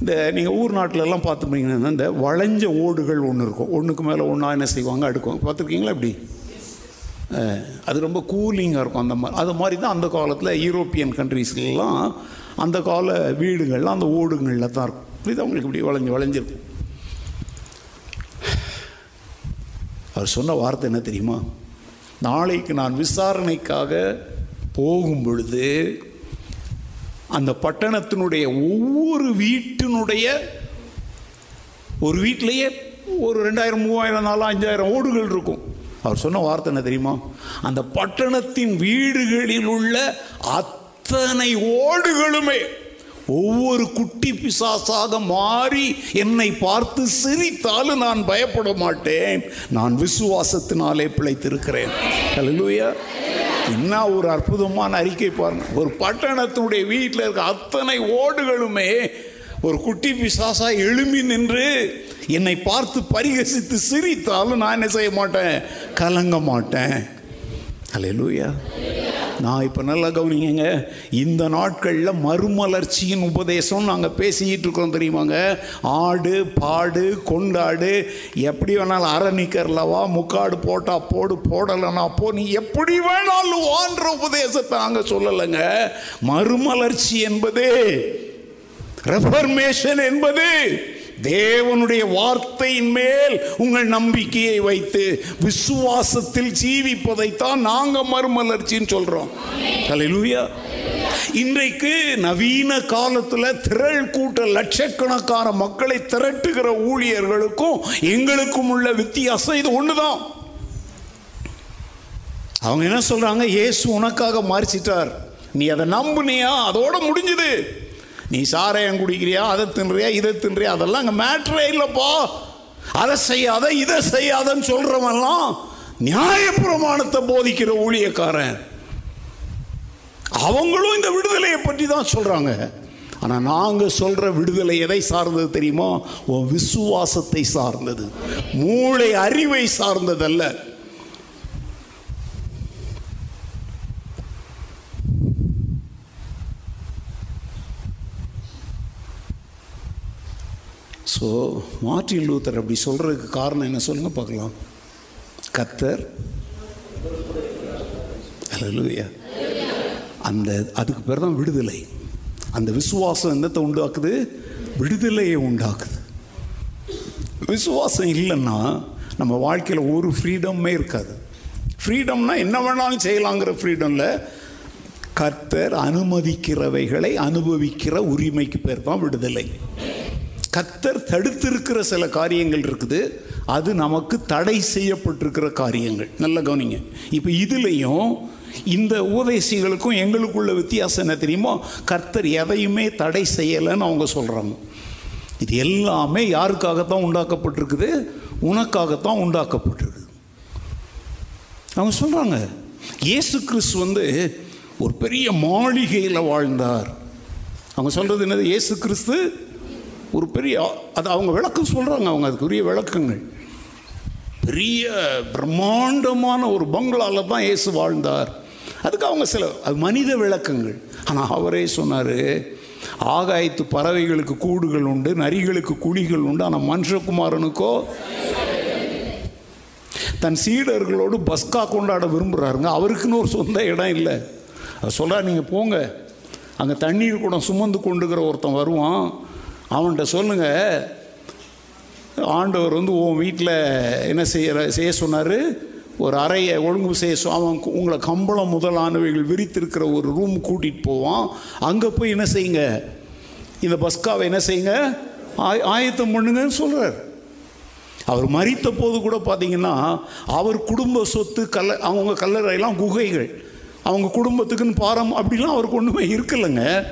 இந்த நீங்கள் ஊர் நாட்டிலெல்லாம் பார்த்துப்பீங்கன்னா இந்த வளைஞ்ச ஓடுகள் ஒன்று இருக்கும். ஒன்றுக்கு மேலே ஒன்றா என்ன செய்வாங்க? அடுக்கும். பார்த்துருக்கீங்களா இப்படி? அது ரொம்ப கூலிங்காக இருக்கும் அந்த மாதிரி அது மாதிரி தான் அந்த காலத்தில் யூரோப்பியன் கண்ட்ரீஸ்லாம் அந்த கால வீடுகள்லாம் அந்த ஓடுகளில் தான் இருக்கும். இப்படி தான் உங்களுக்கு இப்படி வளைஞ்சு வளைஞ்சிருக்கும்? அவர் சொன்ன வார்த்தை என்ன தெரியுமா? நாளைக்கு நான் விசாரணைக்காக போகும் பொழுது அந்த பட்டணத்தினுடைய ஒவ்வொரு வீட்டினுடைய ஒரு வீட்டிலேயே ஒரு ரெண்டாயிரம் மூவாயிரம் நாலு அஞ்சாயிரம் ஓடுகள் இருக்கும். அவர் சொன்ன வார்த்தை என்ன தெரியுமா? அந்த பட்டணத்தின் வீடுகளில் உள்ள அத்தனை ஓடுகளுமே ஒவ்வொரு குட்டி பிசாசாக மாறி என்னை பார்த்து சிரித்தாலும் நான் பயப்பட மாட்டேன். நான் விசுவாசத்தினாலே பிழைத்திருக்கிறேன். அல்லேலூயா என்ன ஒரு அற்புதமான அறிக்கை பாருங்கள் ஒரு பட்டணத்தினுடைய வீட்டில் இருக்க அத்தனை ஓடுகளுமே ஒரு குட்டி பிசாசா எழும்பி நின்று என்னை பார்த்து பரிகசித்து சிரித்தாலும் நான் என்ன செய்ய மாட்டேன்? கலங்க மாட்டேன். அலையலூயா நான் இப்போ நல்லா கவனிங்க இந்த நாட்களில் மறுமலர்ச்சியின் உபதேசம் நாங்கள் பேசிக்கிட்டு இருக்கோம் தெரியுமாங்க? ஆடு பாடு கொண்டாடு எப்படி வேணாலும் அரை நிக்கர்லவா முக்காடு போட்டா போடு போடலைன்னா போ நீ எப்படி வேணாலும் வான்ற உபதேசத்தை நாங்கள் சொல்லலைங்க. மறுமலர்ச்சி என்பது ரெஃபர்மேஷன் என்பது தேவனுடைய வார்த்தையின் மேல் உங்கள் நம்பிக்கையை வைத்து விசுவாசத்தில் ஜீவிப்பதைத்தான் நாங்கள் மறுமலர்ச்சின்னு சொல்கிறோம் ஹalleluya. இன்றைக்கு நவீன காலத்தில் திரள் கூட்ட லட்சக்கணக்கான மக்களை திரட்டுகிற ஊழியர்களுக்கும் எங்களுக்கும் உள்ள வித்தியாசம் இது ஒன்று தான் அவங்க என்ன சொல்கிறாங்க இயேசு உனக்காக மாறிச்சிட்டார். நீ அதை நம்புனியா? அதோட முடிஞ்சுது. நீ சாராயம் குடிக்கிறியா அதை தின்றியா இதை தின்றியா? அதெல்லாம் அங்கே மேட்ரே இல்லைப்பா அதை செய்யாத இதை செய்யாதன்னு சொல்கிறவன்லாம் நியாயப்பிரமாணத்தை போதிக்கிற ஊழியக்காரன். அவங்களும் இந்த விடுதலையை பற்றி தான் சொல்கிறாங்க ஆனால் நாங்கள் சொல்கிற விடுதலை எதை சார்ந்தது தெரியுமா? உன் விசுவாசத்தை சார்ந்தது. மூளை அறிவை சார்ந்ததல்ல. ஸோ மார்ட்டின் லூத்தர் அப்படி சொல்கிறதுக்கு காரணம் என்ன சொல்லுங்கள் பார்க்கலாம். கத்தர். அல்லேலூயா அந்த அதுக்கு பேர் தான் விடுதலை. அந்த விசுவாசம் என்னத்தை உண்டாக்குது? விடுதலையை உண்டாக்குது. விசுவாசம் இல்லைன்னா நம்ம வாழ்க்கையில் ஒரு ஃப்ரீடமே இருக்காது. ஃப்ரீடம்னா என்ன வேணாலும் செய்யலாங்கிற ஃப்ரீடமில் கர்த்தர் அனுமதிக்கிறவைகளை அனுபவிக்கிற உரிமைக்கு பேர் தான் விடுதலை. கத்தர் தடுத்திருக்கிற சில காரியங்கள் இருக்குது. அது நமக்கு தடை செய்யப்பட்டிருக்கிற காரியங்கள். நல்ல கவனிங்க. இப்போ இதுலேயும் இந்த உபதேசிகளுக்கும் எங்களுக்குள்ள வித்தியாசம் என்ன தெரியுமோ? கர்த்தர் எதையுமே தடை செய்யலைன்னு அவங்க சொல்கிறாங்க இது எல்லாமே யாருக்காகத்தான் உண்டாக்கப்பட்டிருக்குது? உனக்காகத்தான் உண்டாக்கப்பட்டிருக்குது. அவங்க சொல்கிறாங்க இயேசு கிறிஸ்து வந்து ஒரு பெரிய மாளிகையில் வாழ்ந்தார். அவங்க சொல்கிறது என்னது? இயேசு கிறிஸ்து ஒரு பெரிய அது அவங்க விளக்கம் சொல்கிறாங்க அவங்க அதுக்குரிய விளக்கங்கள். பெரிய பிரம்மாண்டமான ஒரு பங்களாவில் தான் இயேசு வாழ்ந்தார். அதுக்கு அவங்க சில அது மனித விளக்கங்கள். ஆனால் அவரே சொன்னார் ஆகாயத்து பறவைகளுக்கு கூடுகள் உண்டு நரிகளுக்கு குழிகள் உண்டு ஆனால் மனுஷகுமாரனுக்கோ தன் சீடர்களோடு பஸ்கா கொண்டாட விரும்புகிறாருங்க அவருக்குன்னு ஒரு சொந்த இடம் இல்லை. அது சொல்கிறார் நீங்கள் போங்க. அங்கே தண்ணீர் கூட சுமந்து கொண்டுக்கிற ஒருத்தன் வருவான். அவன்கிட்ட சொல்லுங்க. ஆண்டவர் வந்து உன் வீட்டில் என்ன செய்கிற செய்ய சொன்னார்? ஒரு அறையை ஒழுங்கு செய்ய சொ- அவன் உங்களை கம்பளம் முதலானவைகள் விரித்திருக்கிற ஒரு ரூம் கூட்டிகிட்டு போவான். அங்கே போய் என்ன செய்யுங்க? இந்த பஸ்காவை என்ன செய்யுங்க? ஆய் ஆயத்தம் பண்ணுங்கன்னு சொல்கிறார் அவர் மறித்த போது கூட பார்த்தீங்கன்னா அவர் குடும்ப சொத்து கல்ல அவங்க கல்லறையெல்லாம் குகைகள். அவங்க குடும்பத்துக்குன்னு பாரம் அப்படிலாம் அவருக்கு ஒன்றுமே இருக்கலைங்க.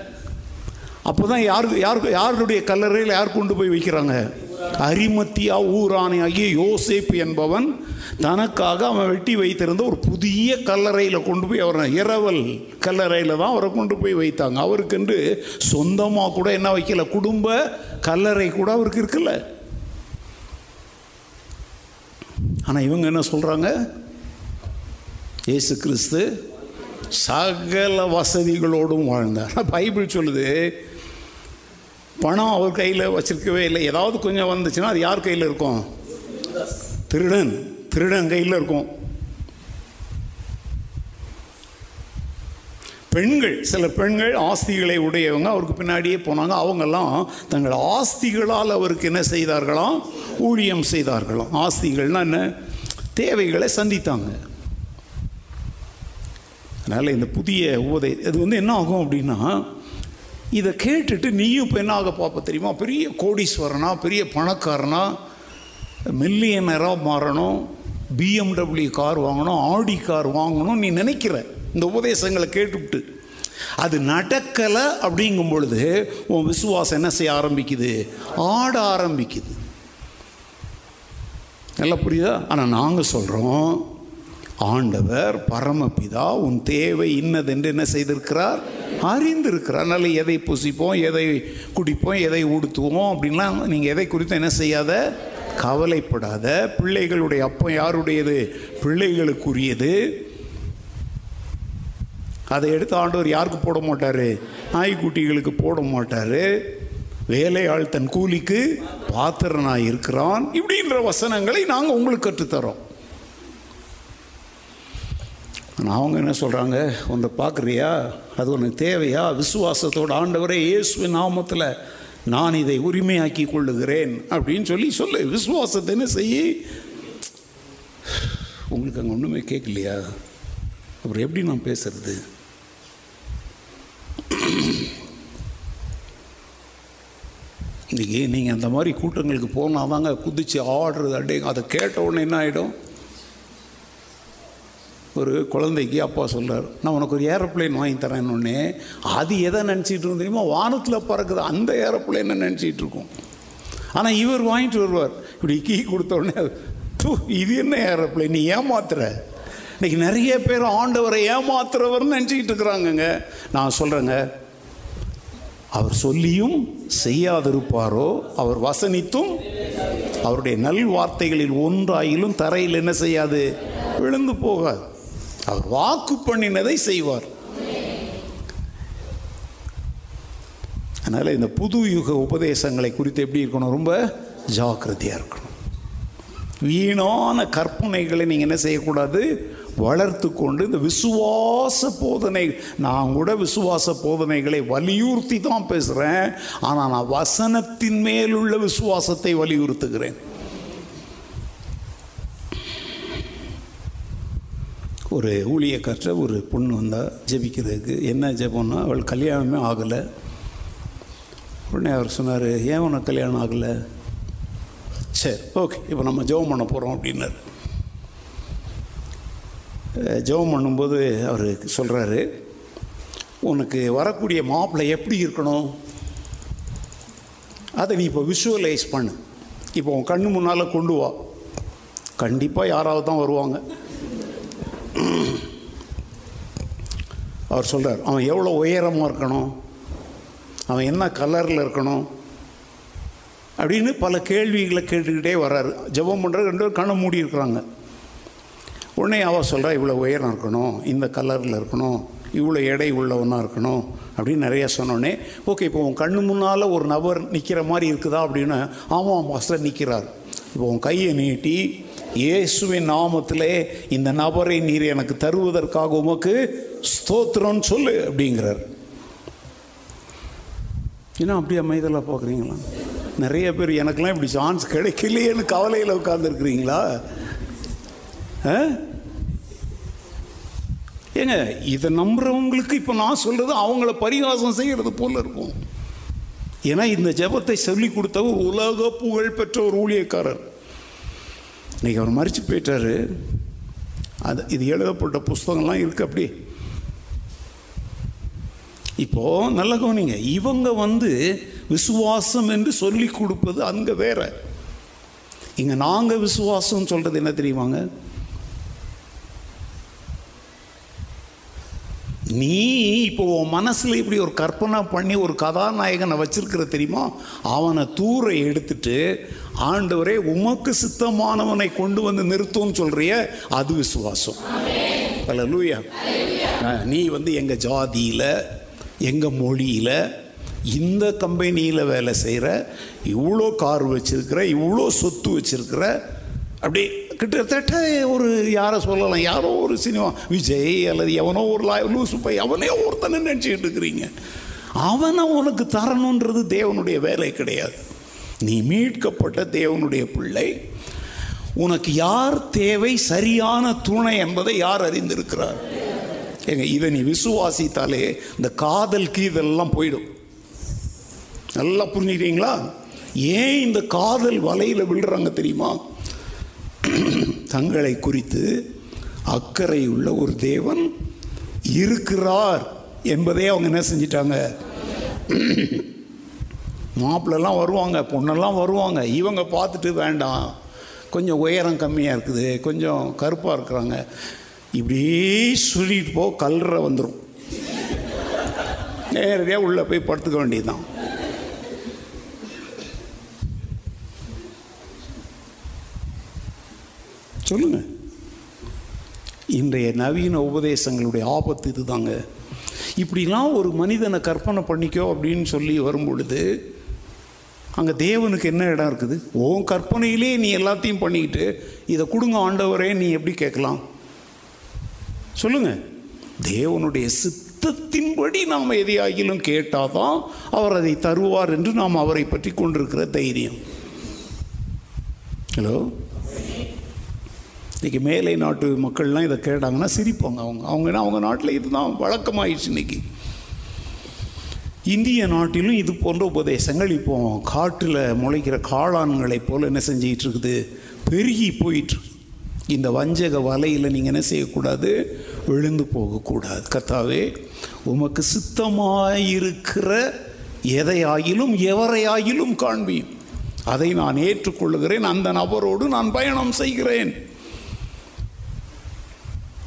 அப்போ தான் யாருக்கு யாருக்கு யாருடைய கல்லறையில் யார் கொண்டு போய் வைக்கிறாங்க? அரிமத்தியா ஊராணி யோசேப்பு என்பவன் தனக்காக அவன் வெட்டி வைத்திருந்த ஒரு புதிய கல்லறையில் கொண்டு போய் அவரை இரவல் கல்லறையில் தான் அவரை கொண்டு போய் வைத்தாங்க. அவருக்கென்று சொந்தமாக கூட என்ன வைக்கல? குடும்ப கல்லறை கூட அவருக்கு இருக்குல்ல. ஆனால் இவங்க என்ன சொல்கிறாங்க இயேசு கிறிஸ்து சகல வசதிகளோடும் வாழ்ந்தார். பைபிள் சொல்லுது பணம் அவர் கையில் வச்சிருக்கவே இல்லை. ஏதாவது கொஞ்சம் வந்துச்சுன்னா அது யார் கையில் இருக்கும்? திருடன். திருடன் கையில் இருக்கும். பெண்கள் சில பெண்கள் ஆஸ்திகளை உடையவங்க அவருக்கு பின்னாடியே போனாங்க. அவங்கெல்லாம் தங்கள் ஆஸ்திகளால் அவருக்கு என்ன செய்தார்களாம்? ஊழியம் செய்தார்களாம். ஆஸ்திகள்னா என்ன? தேவைகளை சந்தித்தாங்க. அதனால் இந்த புதிய உபதை இது வந்து என்ன ஆகும் அப்படின்னா இதை கேட்டுட்டு நீயும் இப்போ என்ன ஆக பார்ப்ப தெரியுமா? பெரிய கோடீஸ்வரனா பெரிய பணக்காரனா மில்லியனராக மாறணும் பிஎம்டபிள்யூ கார் வாங்கணும் ஆடி கார் வாங்கணும் நீ நினைக்கிற. இந்த உபதேசங்களை கேட்டுவிட்டு. அது நடக்கலை அப்படிங்கும் பொழுது உன் விசுவாசம் என்ன செய்ய ஆரம்பிக்குது? ஆட ஆரம்பிக்குது. நல்லா புரியுதா? ஆனால் நாங்கள் சொல்கிறோம் ஆண்டவர் பரமபிதா உன் தேவை இன்னதென்று என்ன செய்திருக்கிறார்? அறிந்திருக்கிறார். அதனால் எதை புசிப்போம் எதை குடிப்போம் எதை உடுத்துவோம் அப்படின்லாம் நீங்கள் எதை குறித்து என்ன செய்யாத கவலைப்படாத. பிள்ளைகளுடைய அப்பம் யாருடையது? பிள்ளைகளுக்குரியது. அதை எடுத்து ஆண்டவர் யாருக்கு போட மாட்டார்? நாய்க்குட்டிகளுக்கு போட மாட்டார். வேலையாள் தன் கூலிக்கு பாத்திரனாக இருக்கிறான் இப்படின்ற வசனங்களை நாங்கள் உங்களுக்கு கற்றுத்தரோம். ஆனால் அவங்க என்ன சொல்கிறாங்க உன்னை பார்க்குறியா? அது உனக்கு தேவையா? விசுவாசத்தோட ஆண்டவரே இயேசுவின் நாமத்தில் நான் இதை உரிமையாக்கி கொள்ளுகிறேன். அப்படின்னு சொல்லி சொல்லு. விசுவாசத்தை என்ன செய்ய? உங்களுக்கு அங்கே ஒன்றுமே கேட்கலையா அப்புறம் எப்படி நான் பேசுறது? இன்றைக்கி நீங்கள் அந்த மாதிரி கூட்டங்களுக்கு போனால் தாங்க குதித்து ஆடுறது அடே அதை கேட்ட உடனே என்ன ஆகிடும் ஒரு குழந்தைக்கு அப்பா சொல்கிறார் நான் உனக்கு ஒரு ஏரோப்ளேன் வாங்கி தரேன்னொடனே அது எதை நினச்சிட்டு இருந்தோம் தெரியுமா? வானத்தில் பறக்குது அந்த ஏரோப்ளைனை நினச்சிட்டு இருக்கோம். ஆனால் இவர் வாங்கிட்டு வருவார். இப்படி கீ கொடுத்தோடனே தூ இது என்ன ஏரோப்ளேன்? நீ ஏமாத்துற. இன்றைக்கி நிறைய பேர் ஆண்டவரை ஏமாத்துறவர்னு நினச்சிக்கிட்டு இருக்கிறாங்கங்க. நான் சொல்கிறேங்க அவர் சொல்லியும் செய்யாதிருப்பாரோ அவர் வசனித்தும் அவருடைய நல் வார்த்தைகளில் ஒன்றாயிலும் தரையில் என்ன செய்யாது? விழுந்து போகாது. அவர் வாக்கு பண்ணினதை செய்வார். அதனால் இந்த புது யுக உபதேசங்களை குறித்து எப்படி இருக்கணும்? ரொம்ப ஜாக்கிரதையாக இருக்கணும். வீணான கற்பனைகளை நீங்கள் என்ன செய்யக்கூடாது? வளர்த்து கொண்டு இந்த விசுவாச போதனை நான் கூட விசுவாச போதனைகளை வலியுறுத்தி தான் பேசுகிறேன் ஆனால் நான் வசனத்தின் மேலுள்ள விசுவாசத்தை வலியுறுத்துகிறேன். ஒரு ஊழியக்கற்ற ஒரு பொண்ணு வந்தால் ஜெபிக்கிறதுக்கு என்ன ஜெபம்னா அவள் கல்யாணமே ஆகலை. உடனே அவர் சொன்னார் ஏன் உனக்கு கல்யாணம் ஆகலை? சரி ஓகே இப்போ நம்ம ஜெபம் பண்ண போகிறோம் அப்படின்னாரு. ஜெபம் பண்ணும்போது அவர் சொல்கிறாரு உனக்கு வரக்கூடிய மாப்பிள்ளை எப்படி இருக்கணும்? அதை நீ இப்போ விஷுவலைஸ் பண்ணு. இப்போ உன் கண்ணு முன்னால் கொண்டு வா. கண்டிப்பாக யாராவது தான் வருவாங்க. அவர் சொல்கிறார் அவன் எவ்வளோ உயரமாக இருக்கணும்? அவன் என்ன கலரில் இருக்கணும்? அப்படின்னு பல கேள்விகளை கேட்டுக்கிட்டே வர்றாரு. ஜெபம் பண்ணுற ரெண்டு பேரும் கண்ணை மூடி இருக்கிறாங்க. உடனே அவள் சொல்கிறா இவ்வளோ உயரம் இருக்கணும் இந்த கலரில் இருக்கணும் இவ்வளோ எடை உள்ளவனாக இருக்கணும் அப்படின்னு நிறையா சொன்னோடனே ஓகே இப்போ உன் கண்ணு முன்னால் ஒரு நபர் நிற்கிற மாதிரி இருக்குதா? அப்படின்னு ஆமாம் மாஸ்டர் நிற்கிறார் இப்போ உன் கையை நீட்டி இயேசுவின் நாமத்திலே இந்த நபரை நீர் எனக்கு தருவதற்காக உமக்கு ஸ்தோத்திரம்னு சொல்லு அப்படிங்கிறார். ஏன்னா அப்படியே அமைதலாக பார்க்குறீங்களா? நிறைய பேர் எனக்கெல்லாம் இப்படி சான்ஸ் கிடைக்கலையேன்னு கவலையில் உட்காந்துருக்குறீங்களா ஏங்க இதை நம்புறவங்களுக்கு இப்போ நான் சொல்கிறது அவங்கள பரிகாசம் செய்கிறது போல் இருக்கும். ஏன்னா இந்த ஜெபத்தை சொல்லி கொடுத்தவர் உலக புகழ் பெற்ற ஒரு ஊழியக்காரர். இன்றைக்கி அவர் மறித்து போயிட்டாரு. அது இது எழுதப்பட்ட புஸ்தகம்லாம் இருக்குது அப்படி இப்போ நல்ல கவனிங்க இவங்க வந்து விசுவாசம் என்று சொல்லி கொடுப்பது அங்கே வேற. இங்கே நாங்கள் விசுவாசம் சொல்கிறது என்ன தெரியுமாங்க? நீ இப்போ உன் மனசில் இப்படி ஒரு கற்பனை பண்ணி ஒரு கதாநாயகனை வச்சிருக்கிற தெரியுமா? அவனை தூர எடுத்துட்டு ஆண்டவரே உமக்கு சித்தமானவனை கொண்டு வந்து நிறுத்தும்னு சொல்றிய அது விசுவாசம். அல்ல லூயா நீ வந்து எங்கள் ஜாதியில் எங்கள் மொழியில் இந்த கம்பெனியில் வேலை செய்கிற இவ்வளோ கார் வச்சுருக்கிற இவ்வளோ சொத்து வச்சுருக்கிற அப்படி கிட்டத்தட்ட ஒரு யாரை சொல்லலாம்? யாரோ ஒரு சினிமா விஜய் அல்லது எவனோ ஒரு லா லூசு பை அவனையோ ஒருத்தனை நினச்சிக்கிட்டு இருக்கிறீங்க. அவனை உனக்கு தரணுன்றது தேவனுடைய வேலை கிடையாது. நீ மீட்கப்பட்ட தேவனுடைய பிள்ளை. உனக்கு யார் தேவை? சரியான துணை என்பதை யார் அறிந்திருக்கிறார்? ஏங்க இதை நீ விசுவாசித்தாலே இந்த காதல் கீதெல்லாம் போயிடும். நல்லா புரிஞ்சுக்கிறீங்களா? ஏன் இந்த காதல் வலையில் விழுறாங்க தெரியுமா? தங்களை குறித்து அக்கறை உள்ள ஒரு தேவன் இருக்கிறார் என்பதே அவங்க என்ன செஞ்சிட்டாங்க? மாப்பிள்ளெல்லாம் வருவாங்க பொண்ணெல்லாம் வருவாங்க. இவங்க பார்த்துட்டு வேண்டாம். கொஞ்சம் உயரம் கம்மியாக இருக்குது கொஞ்சம் கருப்பாக இருக்கிறாங்க. இப்படியே சொல்லிட்டு போ கல்ற வந்துடும் நேரடியாக உள்ளே போய் படுத்துக்க வேண்டியதுதான். சொல்லுங்க. இன்றைய நவீன உபதேசங்களுடைய ஆபத்து இதுதாங்க. இப்படிலாம் ஒரு மனிதனை கற்பனை பண்ணிக்கோ அப்படின்னு சொல்லி வரும் பொழுது அங்கே தேவனுக்கு என்ன இடம் இருக்குது? ஓன் கற்பனையிலே நீ எல்லாத்தையும் பண்ணிக்கிட்டு இதை கொடுங்க ஆண்டவரே நீ எப்படி கேட்கலாம்? சொல்லுங்க. தேவனுடைய சித்தத்தின்படி நாம் எதையாகிலும் கேட்டாதான் அவர் அதை தருவார் என்று நாம் அவரை பற்றி கொண்டிருக்கிற தைரியம். ஹலோ இன்னைக்கு மேலை நாட்டு மக்கள்லாம் இதை கேட்டாங்கன்னா சிரிப்பாங்க அவங்க. அவங்க அவங்க நாட்டில் இதுதான் வழக்கமாயிடுச்சு இன்னைக்கு. இந்திய நாட்டிலும் இது போன்ற உபதேசங்கள் இப்போ காட்டில் முளைக்கிற காளான்களைப் போல் என்ன செஞ்சிட்டு இருக்குது? பெருகி போயிட்டுருக்கு இந்த வஞ்சக வலையில் நீங்கள் என்ன செய்யக்கூடாது? விழுந்து போகக்கூடாது. கத்தாவே உமக்கு சித்தமாயிருக்கிற எதையாயிலும் எவரையாயிலும் காண்பியும் அதை நான் ஏற்றுக்கொள்கிறேன் அந்த நபரோடு நான் பயணம் செய்கிறேன்.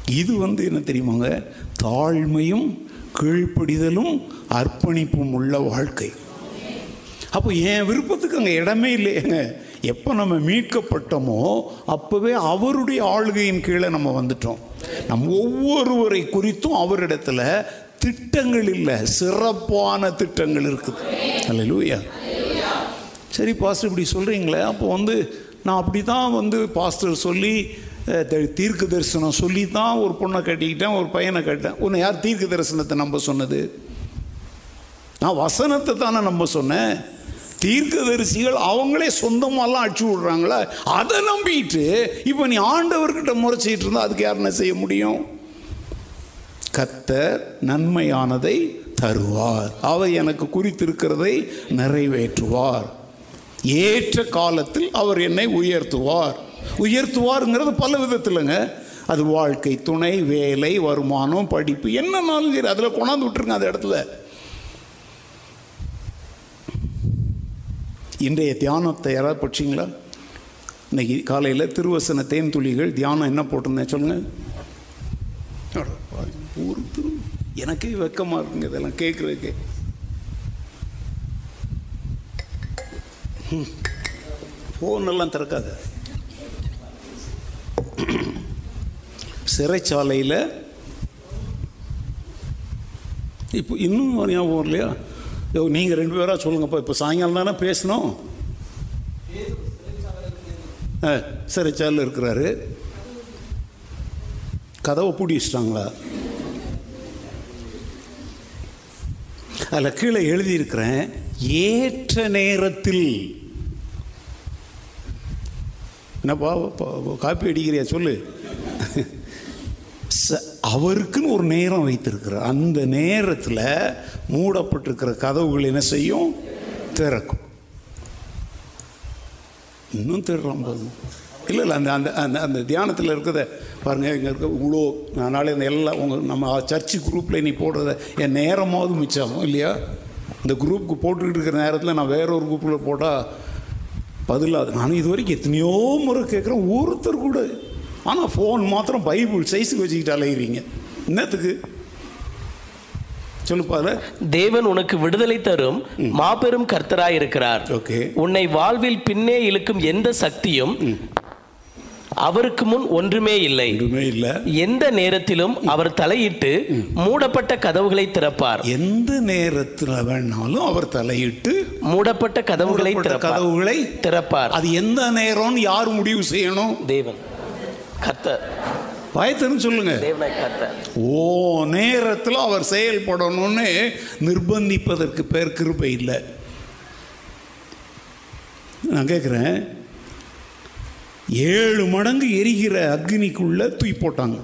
இது வந்து என்ன தெரியுமாங்க? தாழ்மையும் கீழ்ப்படிதலும் அர்ப்பணிப்பும் உள்ள வாழ்க்கை. அப்போ என் விருப்பத்துக்கு அங்கே இடமே இல்லையேங்க. எப்போ நம்ம மீட்கப்பட்டோமோ அப்போவே அவருடைய ஆளுகையின் கீழே நம்ம வந்துட்டோம். நம் ஒவ்வொருவரை குறித்தும் அவரிடத்துல திட்டங்கள் இல்லை சிறப்பான திட்டங்கள் இருக்குது. அல்லேலூயா சரி பாஸ்டர் இப்படி சொல்கிறீங்களே அப்போ வந்து நான் அப்படி தான் வந்து பாஸ்டர் சொல்லி த- தீர்க்க தரிசனம் சொல்லி தான் ஒரு பொண்ணை கட்டிக்கிட்டேன் ஒரு பையனை கட்டேன் உன்னை யார் தீர்க்க தரிசனத்தை நம்ப சொன்னது? நான் வசனத்தை தானே நம்ப சொன்னேன். தீர்க்கதரிசிகள் அவங்களே சொந்தமாலாம் அடிச்சு விடுறாங்களா அதை நம்பிட்டு இப்போ நீ ஆண்டவர்கிட்ட முறைச்சிட்டு இருந்தால் அதுக்கு யார் என்ன செய்ய முடியும்? கத்தர் நன்மையானதை தருவார். அவர் எனக்கு குறித்திருக்கிறதை நிறைவேற்றுவார். ஏற்ற காலத்தில் அவர் என்னை உயர்த்துவார். உயர்த்துவாருங்கிறது பல விதத்தில்ங்க. அது வாழ்க்கை துணை வேலை வருமானம் படிப்பு என்னன்னாலும் சரி அதில் கொண்டாந்து விட்டுருங்க அந்த இடத்துல. இன்றைய தியானத்தை யாராவது படிச்சிங்களா? இன்னைக்கு காலையில் திருவசன தேன் துளிகள் தியானம் என்ன போட்டிருந்தேன் சொல்லுங்கள் ஒரு திரு எனக்கே வெக்கமாக இருக்குங்க இதெல்லாம் கேட்குறதுக்கே ஃபோனெல்லாம் திறக்காது. சிறைச்சாலையில் இப்போ இன்னும் ஞாபகம் இல்லையா நீங்கள் ரெண்டு பேராக சொல்லுங்கப்பா. இப்போ சாயங்காலம் தானே பேசணும்? ஆ இருக்கிறாரு. கதவை பூட்டிச்சிட்டாங்களா அதில் கீழே எழுதியிருக்கிறேன் ஏற்ற நேரத்தில். என்னப்பா பா- காப்பி அடிக்கிறியா சொல்லு. ச- அவருக்குன்னு ஒரு நேரம் வைத்திருக்கிறார். அந்த நேரத்தில் மூடப்பட்டிருக்கிற கதவுகள் என்ன செய்யும்? திறக்கும். இன்னும் திறலாம் பாருங்க. இல்லை இல்லை அந்த அந்த அந்த அந்த தியானத்தில் இருக்கிறத பாருங்கள் இங்கே இருக்க இவ்வளோ அதனால் இந்த எல்லாம் உங்கள் நம்ம சர்ச்சு குரூப்பில் நீ போடுறத என் நேரமாவது மிச்சம் இல்லையா? இந்த குரூப்புக்கு போட்டுக்கிட்டு இருக்கிற நேரத்தில் நான் வேற ஒரு குரூப்பில் போட்டால் பதிலாது. நான் இது வரைக்கும் எத்தனையோ முறை கேட்குறேன். ஒருத்தர் கூட ஆனால் ஃபோன் மாத்திரம் பைபிள் சைஸுக்கு வச்சுக்கிட்டு அலைகிறீங்க என்னத்துக்கு? சொல்லுப்பால தேவன் உனக்கு விடுதலை தரும் மாபெரும் கர்த்தராய் இருக்கிறார் உன்னை வாழ்வில் பின்னே இழுக்கும் எந்த சக்தியும் அவருக்கு முன் ஒன்றுமே இல்லை. எந்த நேரத்திலும் அவர் தலையிட்டு மூடப்பட்ட கதவுகளை திறப்பார். எந்த நேரத்தில் வேணாலும் அவர் தலையிட்டு மூடப்பட்ட கதவுகளை கதவுகளை திறப்பார். அது எந்த நேரம்னு யார் முடிவு செய்யணும்? தேவன். கர்த்தர் பயத்தன்னு சொல்லுங்க. ஓ நேரத்தில் அவர் செயல்படணும்னு நிர்பந்திப்பதற்கு பேர் கிருபை இல்லை. நான் கேட்குறேன் ஏழு மடங்கு எரிகிற அக்னிக்குள்ள தூக்கி போட்டாங்க.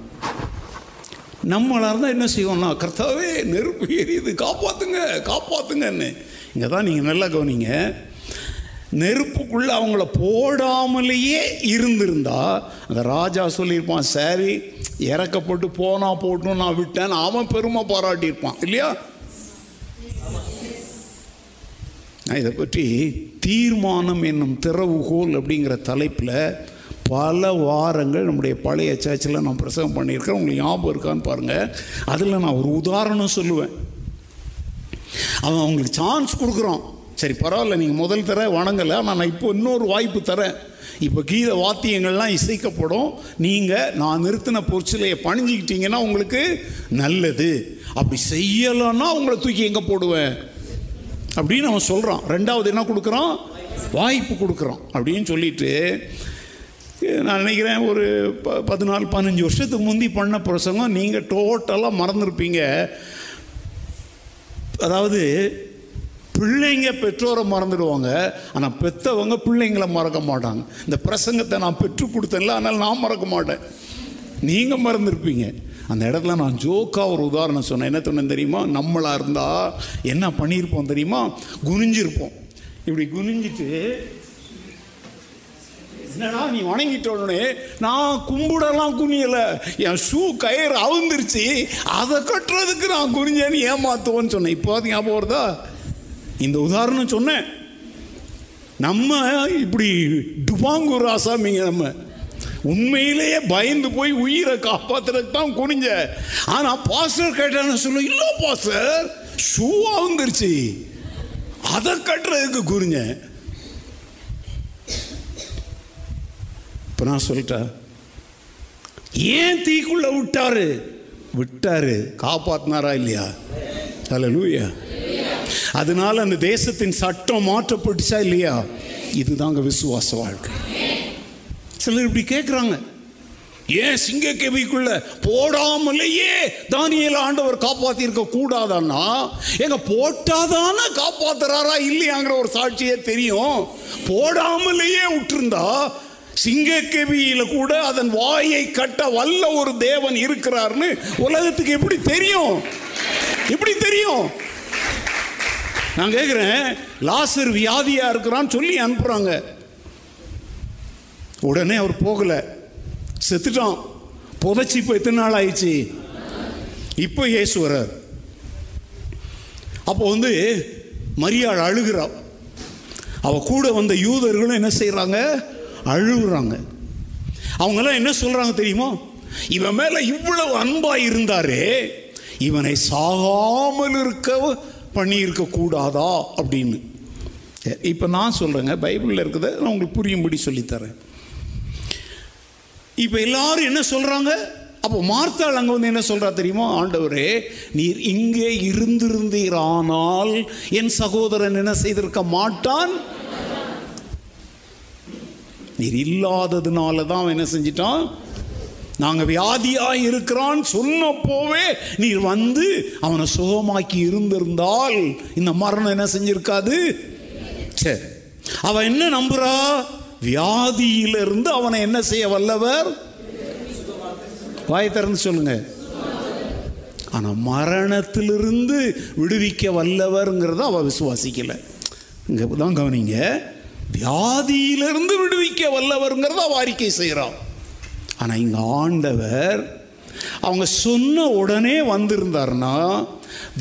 நம்மளாக இருந்தால் என்ன செய்வோம்னா கர்த்தாவே நெருப்பு எரியுது காப்பாத்துங்க காப்பாத்துங்கன்னு. இங்கே தான் நீங்கள் நல்லா கவனிங்க. நெருப்புக்குள்ளே அவங்கள போடாமலேயே இருந்திருந்தா அந்த ராஜா சொல்லியிருப்பான் சரி இறக்கப்பட்டு போனா போட்டும் நான் விட்டேன் அவன் பெருமை பாராட்டியிருப்பான். இல்லையா? நான் இதை பற்றி தீர்மானம் என்னும் திறவுகோல் அப்படிங்கிற தலைப்பில் பல வாரங்கள் நம்முடைய பழைய சர்ச்சில் நான் பிரசவம் பண்ணியிருக்கேன் உங்களுக்கு ஞாபகம் இருக்கான்னு பாருங்கள் அதில் நான் ஒரு உதாரணம் சொல்லுவேன். அவன் அவங்களுக்கு சான்ஸ் கொடுக்குறான். சரி பரவாயில்ல நீங்கள் முதல் தர வணங்கலை ஆனால் நான் இப்போ இன்னொரு வாய்ப்பு தரேன். இப்போ கீத வாத்தியங்கள்லாம் இசைக்கப்படும். நீங்கள் நான் நிறுத்தின பொற்சிலையை பணிஞ்சிக்கிட்டீங்கன்னா உங்களுக்கு நல்லது. அப்படி செய்யலைன்னா உங்களை தூக்கி எங்கே போடுவேன்? அப்படின்னு அவன் சொல்கிறான் ரெண்டாவது என்ன கொடுக்குறான்? வாய்ப்பு கொடுக்குறான். அப்படின்னு சொல்லிட்டு நான் நினைக்கிறேன் ஒரு ப பதினாலு பதினஞ்சு வருஷத்துக்கு முந்தி பண்ண பிரசங்கம் நீங்கள் டோட்டலாக மறந்துருப்பீங்க. அதாவது பிள்ளைங்க பெற்றோரை மறந்துடுவாங்க. ஆனால் பெற்றவங்க பிள்ளைங்களை மறக்க மாட்டாங்க. இந்த பிரசங்கத்தை நான் பெற்றுக் கொடுத்தேன்ல அதனால் நான் மறக்க மாட்டேன். நீங்கள் மறந்துருப்பீங்க. அந்த இடத்துல நான் ஜோக்காக ஒரு உதாரணம் சொன்னேன். என்ன சொன்னேன் தெரியுமா? நம்மளாக இருந்தால் என்ன பண்ணியிருப்போம் தெரியுமா? குனிஞ்சிருப்போம். இப்படி குனிஞ்சிட்டு என்னடா நீ வணங்கிட்ட உடனே? நான் கும்பிடலாம் குனியலை. என் ஷூ கயிறு அவுந்துருச்சு. அதை கட்டுறதுக்கு நான் குனிஞ்சேன்னு ஏமாத்துவோன்னு சொன்னேன். இப்போ ஞாபகம் வருதா? இந்த உதாரணம் சொன்னேன். நம்ம இப்படி டுபாங்கூர் ஆசாமிங்க நம்ம. உண்மையிலேயே பயந்து போய் உயிரை காப்பாத்துறதுக்கு தான் குனிஞ்ச. ஆனால் பாஸ்டர் கேட்டான்னு சொல்ல இல்லை பாஸ்டர் ஷூ அவுந்துருச்சு அதை கட்டுறதுக்கு குறிஞ்சேன் இப்போ நான் சொல்லிட்டேன் ஏன் தீக்குள்ளே விட்டாரு? விட்டாரு. காப்பாத்தினாரா இல்லையா? அல்ல லூயா அதனால அந்த தேசத்தின் சட்டம் மாற்றப்பட்டுச்சா இல்லையா? இதுதாங்க விசுவாச வாழ்க்கை. சிலர் இப்படி கேட்குறாங்க ஏன் சிங்க கேவிக்குள்ள போடாமலேயே தானியல ஆண்டவர் காப்பாத்தி இருக்க கூடாதான்னா எங்க போட்டாதானே காப்பாத்துறாரா இல்லையாங்கிற ஒரு சாட்சியே தெரியும். போடாமலேயே விட்டுருந்தா சிங்கக்கெவியில கூட அதன் வாயை கட்ட வல்ல ஒரு தேவன் இருக்கிறார்னு உலகத்துக்கு எப்படி தெரியும்? எப்படி தெரியும்? நான் கேட்குறேன் லாசர் வியாதியாக இருக்கிறான்னு சொல்லி அனுப்புகிறாங்க உடனே அவர் போகலை. செத்துட்டான். புதைச்சி இப்போ எத்தனை நாள் ஆயிடுச்சு? இப்போ இயேசு வர்றார். அப்போ வந்து மரியாள் அழுகிறா. அவ கூட வந்த யூதர்களும் என்ன செய்கிறாங்க அழுகுறாங்க. அவங்கெல்லாம் என்ன சொல்கிறாங்க தெரியுமா? இவன் மேலே இவ்வளவு அன்பாக இருந்தாரே இவனை சாகாமல் இருக்க பண்ணியிருக்க கூடாதா அப்படின்னு இப்போ நான் சொல்கிறேங்க பைபிளில் இருக்கிறத நான் உங்களுக்கு புரியும்படி சொல்லித்தரேன். இப்போ எல்லாரும் என்ன சொல்கிறாங்க அப்போ மார்த்தாள் அங்கே வந்து என்ன சொல்கிறா தெரியுமா? ஆண்டவரே நீர் இங்கே இருந்திருந்தீரானால் என் சகோதரன் என்ன செய்திருக்க மாட்டான்? நீர் இல்லாததுனால தான் அவன் என்ன செஞ்சிட்டான்? நாங்கள் வியாதியாக இருக்கிறான் சொன்னப்போவே நீர் வந்து அவனை சுகமாக்கி இருந்திருந்தால் இந்த மரணம் என்ன செஞ்சிருக்காது? சரி அவன் என்ன நம்புறா? வியாதியிலிருந்து அவனை என்ன செய்ய வல்லவர்? வாய் திறந்து சொல்லுங்க. ஆனால் மரணத்திலிருந்து விடுவிக்க வல்லவர்ங்கிறத அவ விசுவாசிக்கல. இங்கே தான் கவனிங்க. வியாதியிலிருந்து விடுவிக்க வல்லவருங்கிறத அவ அறிக்கை செய்கிறான் ஆனால் இங்கே ஆண்டவர் அவங்க சொன்ன உடனே வந்திருந்தார்னா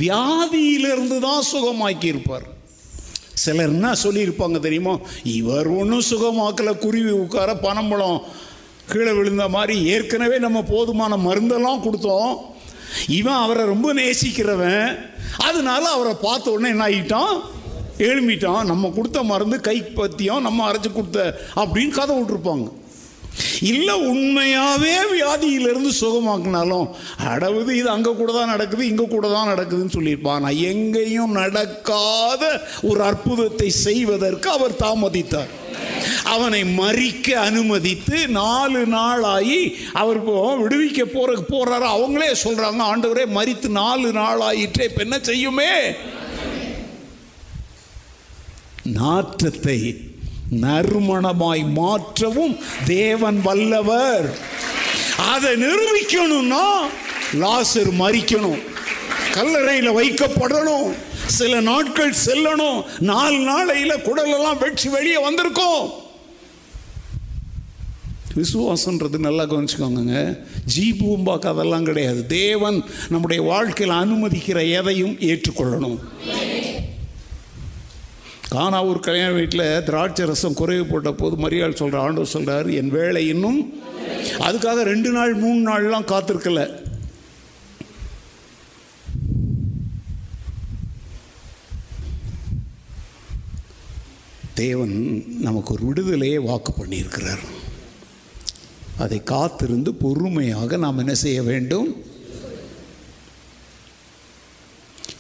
வியாதியிலிருந்து தான் சுகமாக்கியிருப்பார். சிலர் என்ன சொல்லியிருப்பாங்க தெரியுமா? இவர் ஒன்றும் சுகமாக்கல குருவி உட்கார பணம்பழம் கீழே விழுந்த மாதிரி ஏற்கனவே நம்ம போதுமான மருந்தெல்லாம் கொடுத்தோம். இவன் அவரை ரொம்ப நேசிக்கிறவன். அதனால அவரை பார்த்த உடனே என்ன ஆகிட்டான் எழும்பிட்டான். நம்ம கொடுத்த மருந்து கை பத்தியம் நம்ம அரைச்சி கொடுத்த அப்படின்னு கதை விட்டுருப்பாங்க. இல்லை உண்மையாகவே வியாதியிலிருந்து சுகமாக்குனாலும் அடவுது இது அங்கே கூட தான் நடக்குது இங்கே கூட தான் நடக்குதுன்னு சொல்லியிருப்பான். எங்கேயும் நடக்காத ஒரு அற்புதத்தை செய்வதற்கு அவர் தாமதித்தார். அவனை மறிக்க அனுமதித்து நாலு நாள் ஆகி அவர் விடுவிக்க போற போறாரு? அவங்களே சொல்றாங்க ஆண்டவரே மறித்து நாலு நாள் ஆயிற்றே இப்ப என்ன செய்யுமே? நாற்றத்தை நறுமணமாய் மாற்றவும் தேவன் வல்லவர். அதை நிரூபிக்கணும்னா லாசர் மறிக்கணும். கல்லறையில் வைக்கப்படணும். சில நாட்கள் செல்லணும். நாலு நாளையில் குடலெல்லாம் வெற்றி வெளியே வந்திருக்கும். விசுவாசன்றது நல்லா கவனிச்சுக்கோங்க ஜி பூம்பாக்கு அதெல்லாம் கிடையாது. தேவன் நம்முடைய வாழ்க்கையில் அனுமதிக்கிற எதையும் ஏற்றுக்கொள்ளணும். காணா ஒரு கல்யாண வீட்டில் திராட்சை ரசம் குறைவு போட்ட போது மரியாள் சொல்கிற ஆண்டவர் சொல்கிறார் என் வேலை இன்னும் அதுக்காக ரெண்டு நாள் மூணு நாள்லாம் காத்திருக்கல. தேவன் நமக்கு ஒரு விடுதலையே வாக்கு பண்ணியிருக்கிறார். அதை காத்திருந்து பொறுமையாக நாம் என்ன செய்ய வேண்டும்?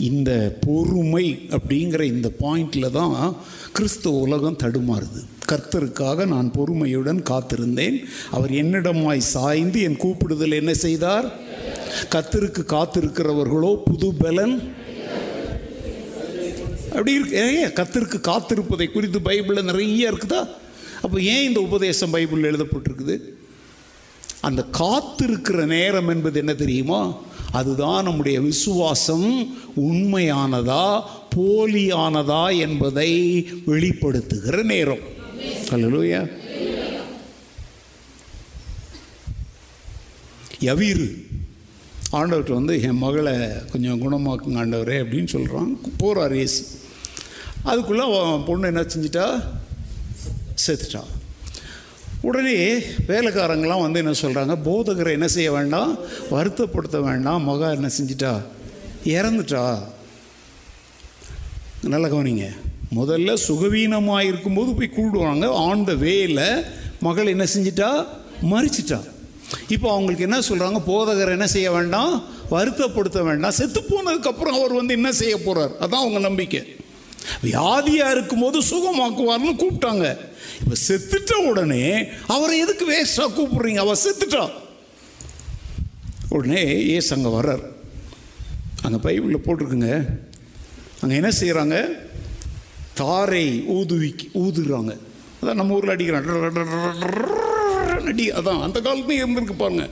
இந்த பொறுமை அப்படிங்கிற இந்த பாயிண்டில் தான் கிறிஸ்துவ உலகம் தடுமாறுது. கர்த்தருக்காக நான் பொறுமையுடன் காத்திருந்தேன். அவர் என்னிடமாய் சாய்ந்து என் கூப்பிடுதல் என்ன செய்தார்? கத்தருக்கு காத்திருக்கிறவர்களோ புது பலன். அப்படி இருக்கு ஏ கத்திற்கு காத்திருப்பதை குறித்து பைபிளில் நிறைய இருக்குதா? அப்போ ஏன் இந்த உபதேசம் பைபிளில் எழுதப்பட்டிருக்குது? அந்த காத்திருக்கிற நேரம் என்பது என்ன தெரியுமா? அதுதான் நம்முடைய விசுவாசம். உண்மையானதா போலியானதா என்பதை வெளிப்படுத்துகிற நேரம். அல்லேலூயா யவீரு. ஆண்டவர்கிட்ட வந்து என் மகளை கொஞ்சம் குணமாக்குங்க ஆண்டவரே அப்படின்னு சொல்கிறான் போகிறார் இயேசு. அதுக்குள்ளே பொண்ணு என்ன செஞ்சிட்டா? செத்துட்டா. உடனே வேலைக்காரங்களாம் வந்து என்ன சொல்கிறாங்க போதகரை என்ன செய்ய வேண்டாம் வருத்தப்படுத்த வேண்டாம் மகா என்ன செஞ்சிட்டா? இறந்துட்டா? நல்ல கவனிங்க. முதல்ல சுகவீனமாக இருக்கும்போது போய் கூடுவாங்க ஆன் த வேல மகள் என்ன செஞ்சிட்டா? மறிச்சிட்டா. இப்போ அவங்களுக்கு என்ன சொல்கிறாங்க போதகர் என்ன செய்ய வேண்டாம் வருத்தப்படுத்த வேண்டாம். செத்து போனதுக்கப்புறம் அவர் வந்து என்ன செய்ய போகிறார் அதான் அவங்க நம்பிக்கை. வியாதியாக இருக்கும்போது சுகமாக்குவார்னு கூப்பிட்டாங்க. இப்போ செத்துட்ட உடனே அவரை எதுக்கு வேஸ்ட்டாக கூப்பிடுறீங்க? அவர் செத்துட்டான் உடனே ஏசு அங்கே வர்றார். அங்கே பைபிளில் போட்டிருக்குங்க. அங்கே என்ன செய்கிறாங்க தாரை ஊதுவிக்கு ஊதுறாங்க. அதான் நம்ம ஊரில் அடிக்கிறான் அடி அதான் அந்த காலத்துலேயும் இருந்திருக்கு பாருங்க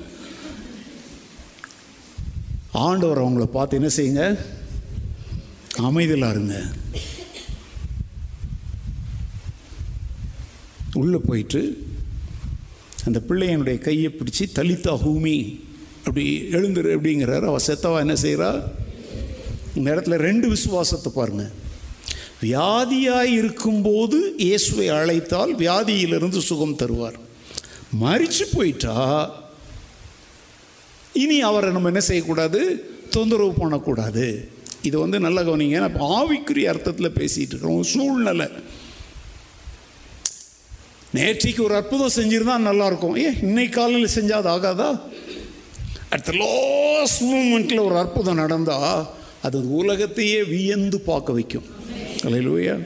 ஆண்டவர் அவங்கள பார்த்து என்ன செய்யுங்க அமைதலாக இருங்க உள்ளே போயிட்டு அந்த பிள்ளையனுடைய கையை பிடிச்சி தலித்தா ஹூமி அப்படி எழுந்துரு அப்படிங்கிறார். அவள் செத்தவா என்ன செய்கிறா இந்த இடத்துல ரெண்டு விசுவாசத்தை பாருங்கள் வியாதியாக இருக்கும்போது இயேசுவை அழைத்தால் வியாதியிலிருந்து சுகம் தருவார். மறிச்சு போயிட்டா இனி அவரை நம்ம என்ன செய்யக்கூடாது? தொந்தரவு பண்ணக்கூடாது. இது வந்து நல்ல கவனிங்க. நான் ஆவிக்குரிய அர்த்தத்தில் பேசிகிட்டு இருக்கிறோம். சூழ்நிலை. நேற்றைக்கு ஒரு அற்புதம் செஞ்சிருந்தா நல்லாயிருக்கும் ஏன் இன்னைக்கு காலையில் செஞ்சால் அது ஆகாதா? அடுத்த லாஸ்ட் மூமெண்ட்டில் ஒரு அற்புதம் நடந்தால் அது உலகத்தையே வியந்து பார்க்க வைக்கும். அலையிலூயா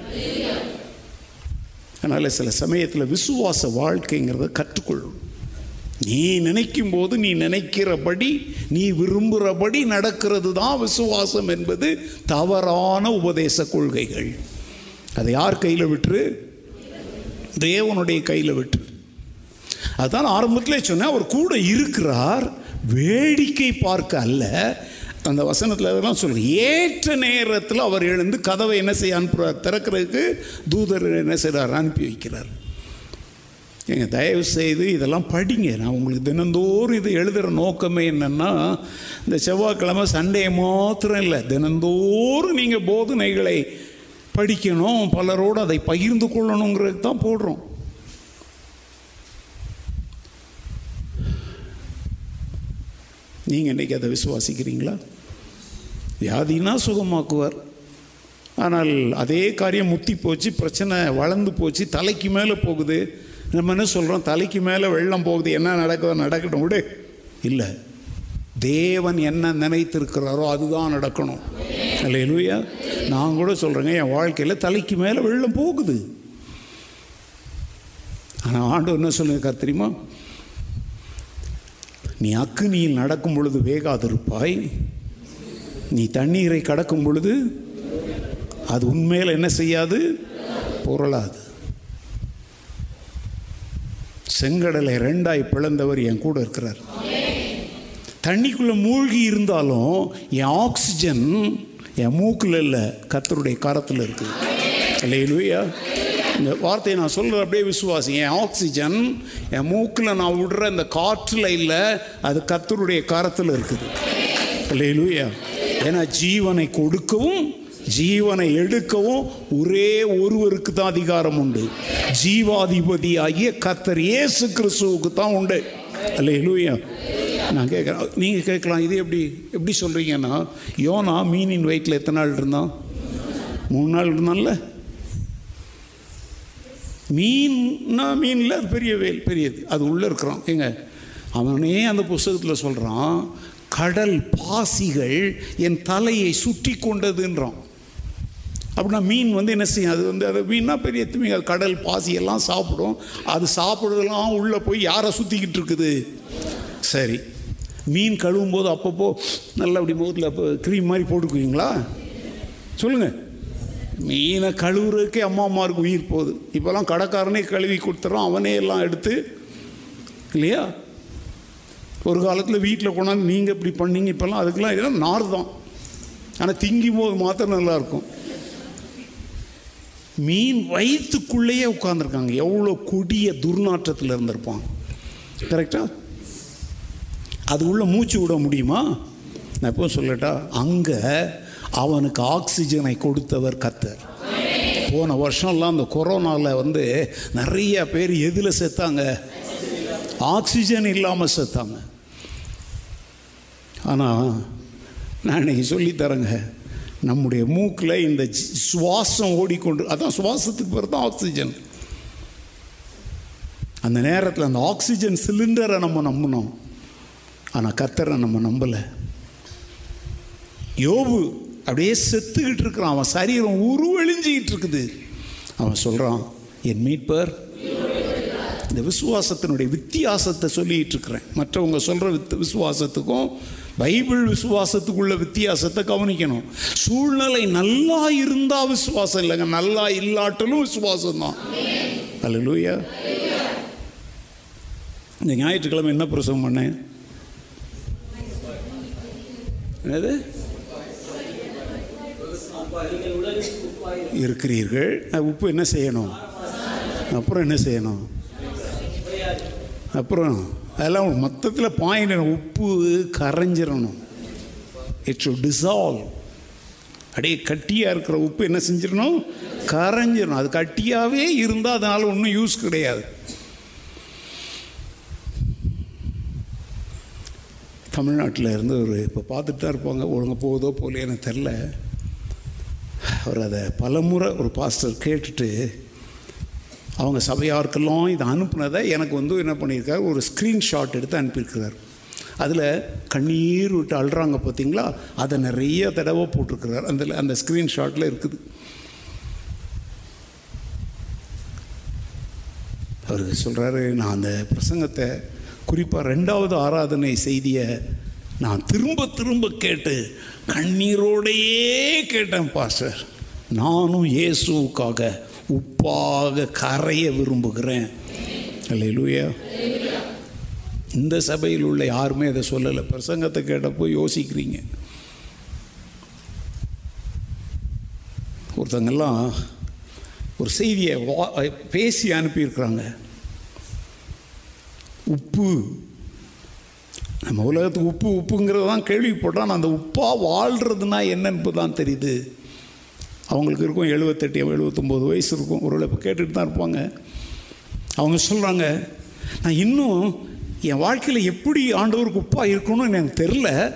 அதனால் சில சமயத்தில் விசுவாச வாழ்க்கைங்கிறத கற்றுக்கொள்ளும். நீ நினைக்கும் போது நீ நினைக்கிறபடி நீ விரும்புகிறபடி நடக்கிறது தான் விசுவாசம் என்பது தவறான உபதேச கொள்கைகள். அதை யார் கையில் விட்டுரு? தேவனுடைய கையில் விட்டு. அதுதான் ஆரம்பத்திலே சொன்னேன் அவர் கூட இருக்கிறார் வேடிக்கை பார்க்க அல்ல. அந்த வசனத்தில் அதெல்லாம் சொல்லு ஏற்ற நேரத்தில் அவர் எழுந்து கதவை என்ன செய்ய அனுப்புகிறார் திறக்கிறதுக்கு தூதர் என்ன செய்கிறார் அனுப்பி வைக்கிறார். ஏங்க தயவு செய்து இதெல்லாம் படிங்க. நான் உங்களுக்கு தினந்தோறும் இது எழுதுகிற நோக்கமே என்னென்னா இந்த செவ்வாய்க்கிழமை சண்டே மாத்திரம் இல்லை. தினந்தோறும் நீங்கள் போதனைகளை படிக்கணும் பலரோடு அதை பகிர்ந்து கொள்ளணுங்கிறது தான் போடுறோம். நீங்கள் இன்றைக்கி அதை விசுவாசிக்கிறீங்களா? வியாதினா சுகமாக்குவார். ஆனால் அதே காரியம் முத்தி போச்சு பிரச்சனை வளர்ந்து போச்சு தலைக்கு மேலே போகுது. நம்ம என்ன சொல்கிறோம் தலைக்கு மேலே வெள்ளம் போகுது என்ன நடக்குதோ நடக்கட்டும் விடு. இல்லை. தேவன் என்ன நினைத்திருக்கிறாரோ அதுதான் நடக்கணும். இல்லையா நான் கூட சொல்கிறேங்க என் வாழ்க்கையில் தலைக்கு மேலே வெள்ளம் போகுது. ஆனால் ஆண்டு என்ன சொல்லியிருக்கார் தெரியுமா? நீ அக்குனியில் நடக்கும் பொழுது வேகாதிருப்பாய். நீ தண்ணீரை கடக்கும் பொழுது அது உண்மையில் என்ன செய்யாது? பொருளாது. செங்கடலை ரெண்டாய் பிளந்தவர் என் கூட இருக்கிறார். தண்ணிக்குள்ளே மூழ்கி இருந்தாலும் என் ஆக்சிஜன் என் மூக்கில் இல்லை கத்தருடைய கரத்தில் இருக்குது இல்லையா இந்த வார்த்தையை நான் சொல்கிற அப்படியே விசுவாசி. என் ஆக்சிஜன் என் மூக்கில் நான் விடுற இந்த காற்றில் இல்லை அது கத்தருடைய கரத்தில் இருக்குது. இல்லையா ஏன்னா ஜீவனை கொடுக்கவும் ஜீவனை எடுக்கவும் ஒரே ஒருவருக்கு தான் அதிகாரம் உண்டு. ஜீவாதிபதி ஆகிய கத்தர் இயேசு கிறிஸ்துவுக்கு தான் உண்டு. அல்ல நான் கேட்குறேன். நீங்கள் கேட்கலாம். இது எப்படி எப்படி சொல்கிறீங்கன்னா யோனா மீனின் வயிற்றில் எத்தனை நாள் இருந்தான் மூணு நாள் இருந்தான்ல? மீன்னா மீனில் அது பெரிய வேல் பெரியது. அது உள்ளே இருக்கிறான். ஏங்க அவனே அந்த புஸ்தகத்தில் சொல்கிறான் கடல் பாசிகள் என் தலையை சுற்றி கொண்டதுன்றான். அப்படின்னா மீன் வந்து என்ன செய்யும்? அது வந்து அது மீன்னா பெரிய திமிங்க கடல் பாசியெல்லாம் சாப்பிடும். அது சாப்பிட்றதெல்லாம் உள்ளே போய் யாரை சுற்றிக்கிட்டு இருக்குது? சரி. மீன் கழுவும் போது அப்பப்போ நல்லா அப்படி முகத்தில் அப்போ க்ரீம் மாதிரி போட்டுக்குவீங்களா? சொல்லுங்கள் மீனை கழுவுறதுக்கே அம்மா அம்மாருக்கு உயிர் போகுது. இப்போல்லாம் கடைக்காரனே கழுவி கொடுத்துறோம் அவனே எல்லாம் எடுத்து இல்லையா? ஒரு காலத்தில் வீட்டில் கொண்டாந்து நீங்கள் இப்படி பண்ணீங்க இப்போல்லாம் அதுக்கெல்லாம் இதெல்லாம் நார் தான். ஆனால் திங்கும் போது மாத்திரம் நல்லாயிருக்கும் மீன் வயிற்றுக்குள்ளேயே உட்காந்துருக்காங்க எவ்வளோ கொடிய துர்நாற்றத்தில் இருந்திருப்பான் கரெக்டாக அது உள்ள மூச்சு விட முடியுமா? நான் எப்போ சொல்லட்டா அங்கே அவனுக்கு ஆக்சிஜனை கொடுத்தவர் கத்தர். போன வருஷம்லாம் அந்த கொரோனாவில் வந்து நிறைய பேர் எதில் செத்தாங்க? ஆக்சிஜன் இல்லாமல் செத்தாங்க. ஆனால் நான் இன்னைக்கு சொல்லித்தரேங்க நம்முடைய மூக்கில் இந்த சுவாசம் ஓடிக்கொண்டு அதான் சுவாசத்துக்கு பேர் தான் ஆக்சிஜன். அந்த நேரத்தில் அந்த ஆக்சிஜன் சிலிண்டரை நம்ம நம்பினோம் ஆனால் கத்தரை நம்ம நம்பலை. யோபு அப்படியே செத்துக்கிட்டு இருக்கிறான். அவன் சரீரம் உருவழிஞ்சிக்கிட்டு இருக்குது. அவன் சொல்கிறான் என் மீட்பர் இந்த விசுவாசத்தினுடைய வித்தியாசத்தை சொல்லிகிட்டு இருக்கிறேன். மற்றவங்க சொல்கிற வித் விசுவாசத்துக்கும் பைபிள் விசுவாசத்துக்குள்ள வித்தியாசத்தை கவனிக்கணும். சூழ்நிலை நல்லா இருந்தால் விசுவாசம் இல்லைங்க. நல்லா இல்லாட்டலும் விசுவாசம் தான் அல்ல இந்த ஞாயிற்றுக்கிழமை என்ன பிரசவம் பண்ணேன்? என்னது? இருக்கிறீர்கள். உப்பு என்ன செய்யணும்? அப்புறம் என்ன செய்யணும்? அப்புறம் அதெல்லாம் மொத்தத்தில் பாயிண்ட் உப்பு கரைஞ்சிடணும் இட்ஸ் டிசால்வ் அப்படியே கட்டியாக இருக்கிற உப்பு என்ன செஞ்சிடணும் கரைஞ்சிடணும் அது கட்டியாகவே இருந்தால் அதனால் ஒன்றும் யூஸ் கிடையாது. தமிழ்நாட்டில் இருந்து ஒரு இப்போ பார்த்துட்டு தான் இருப்பாங்க. ஒழுங்காக போகுதோ போலையேன்னு தெரில அவர் அதை பலமுறை ஒரு பாஸ்டர் கேட்டுட்டு அவங்க சபையாருக்கெல்லாம் இதை அனுப்புனதை எனக்கு வந்து என்ன பண்ணியிருக்காரு? ஒரு ஸ்க்ரீன்ஷாட் எடுத்து அனுப்பியிருக்கிறார். அதில் கண்ணீர் விட்டு அழுறாங்க பார்த்தீங்களா அதை நிறைய தடவை போட்டிருக்கிறார். அந்த அந்த ஸ்க்ரீன்ஷாட்டில் இருக்குது. அவர் சொல்கிறாரு நான் அந்த பிரசங்கத்தை குறிப்பாக ரெண்டாவது ஆராதனை செய்தியை நான் திரும்ப திரும்ப கேட்டு கண்ணீரோடையே கேட்டேன் பாஸ்டர். நானும் இயேசுவுக்காக உப்பாக கரைய விரும்புகிறேன். இல்லை அல்லேலூயா இந்த சபையில் உள்ள யாருமே அதை சொல்லலை. பிரசங்கத்தை கேட்டப்போ யோசிக்கிறீங்க. ஒருத்தங்கெல்லாம் ஒரு செய்தியை வா பேசி அனுப்பியிருக்கிறாங்க. உப்பு. நம்ம உலகத்துக்கு உப்பு உப்புங்கிறது தான் கேள்விப்பட்டோம் அந்த உப்பாக வாழ்கிறதுனா என்னன்னு தான் தெரியுது. அவங்களுக்கு இருக்கும் எழுபத்தெட்டு எழுபத்தொம்போது வயசு இருக்கும். ஒரு இப்போ கேட்டுட்டு தான் இருப்பாங்க. அவங்க சொல்கிறாங்க நான் இன்னும் என் வாழ்க்கையில் எப்படி ஆண்டவருக்கு உப்பாக இருக்கணும்னு எனக்கு தெரில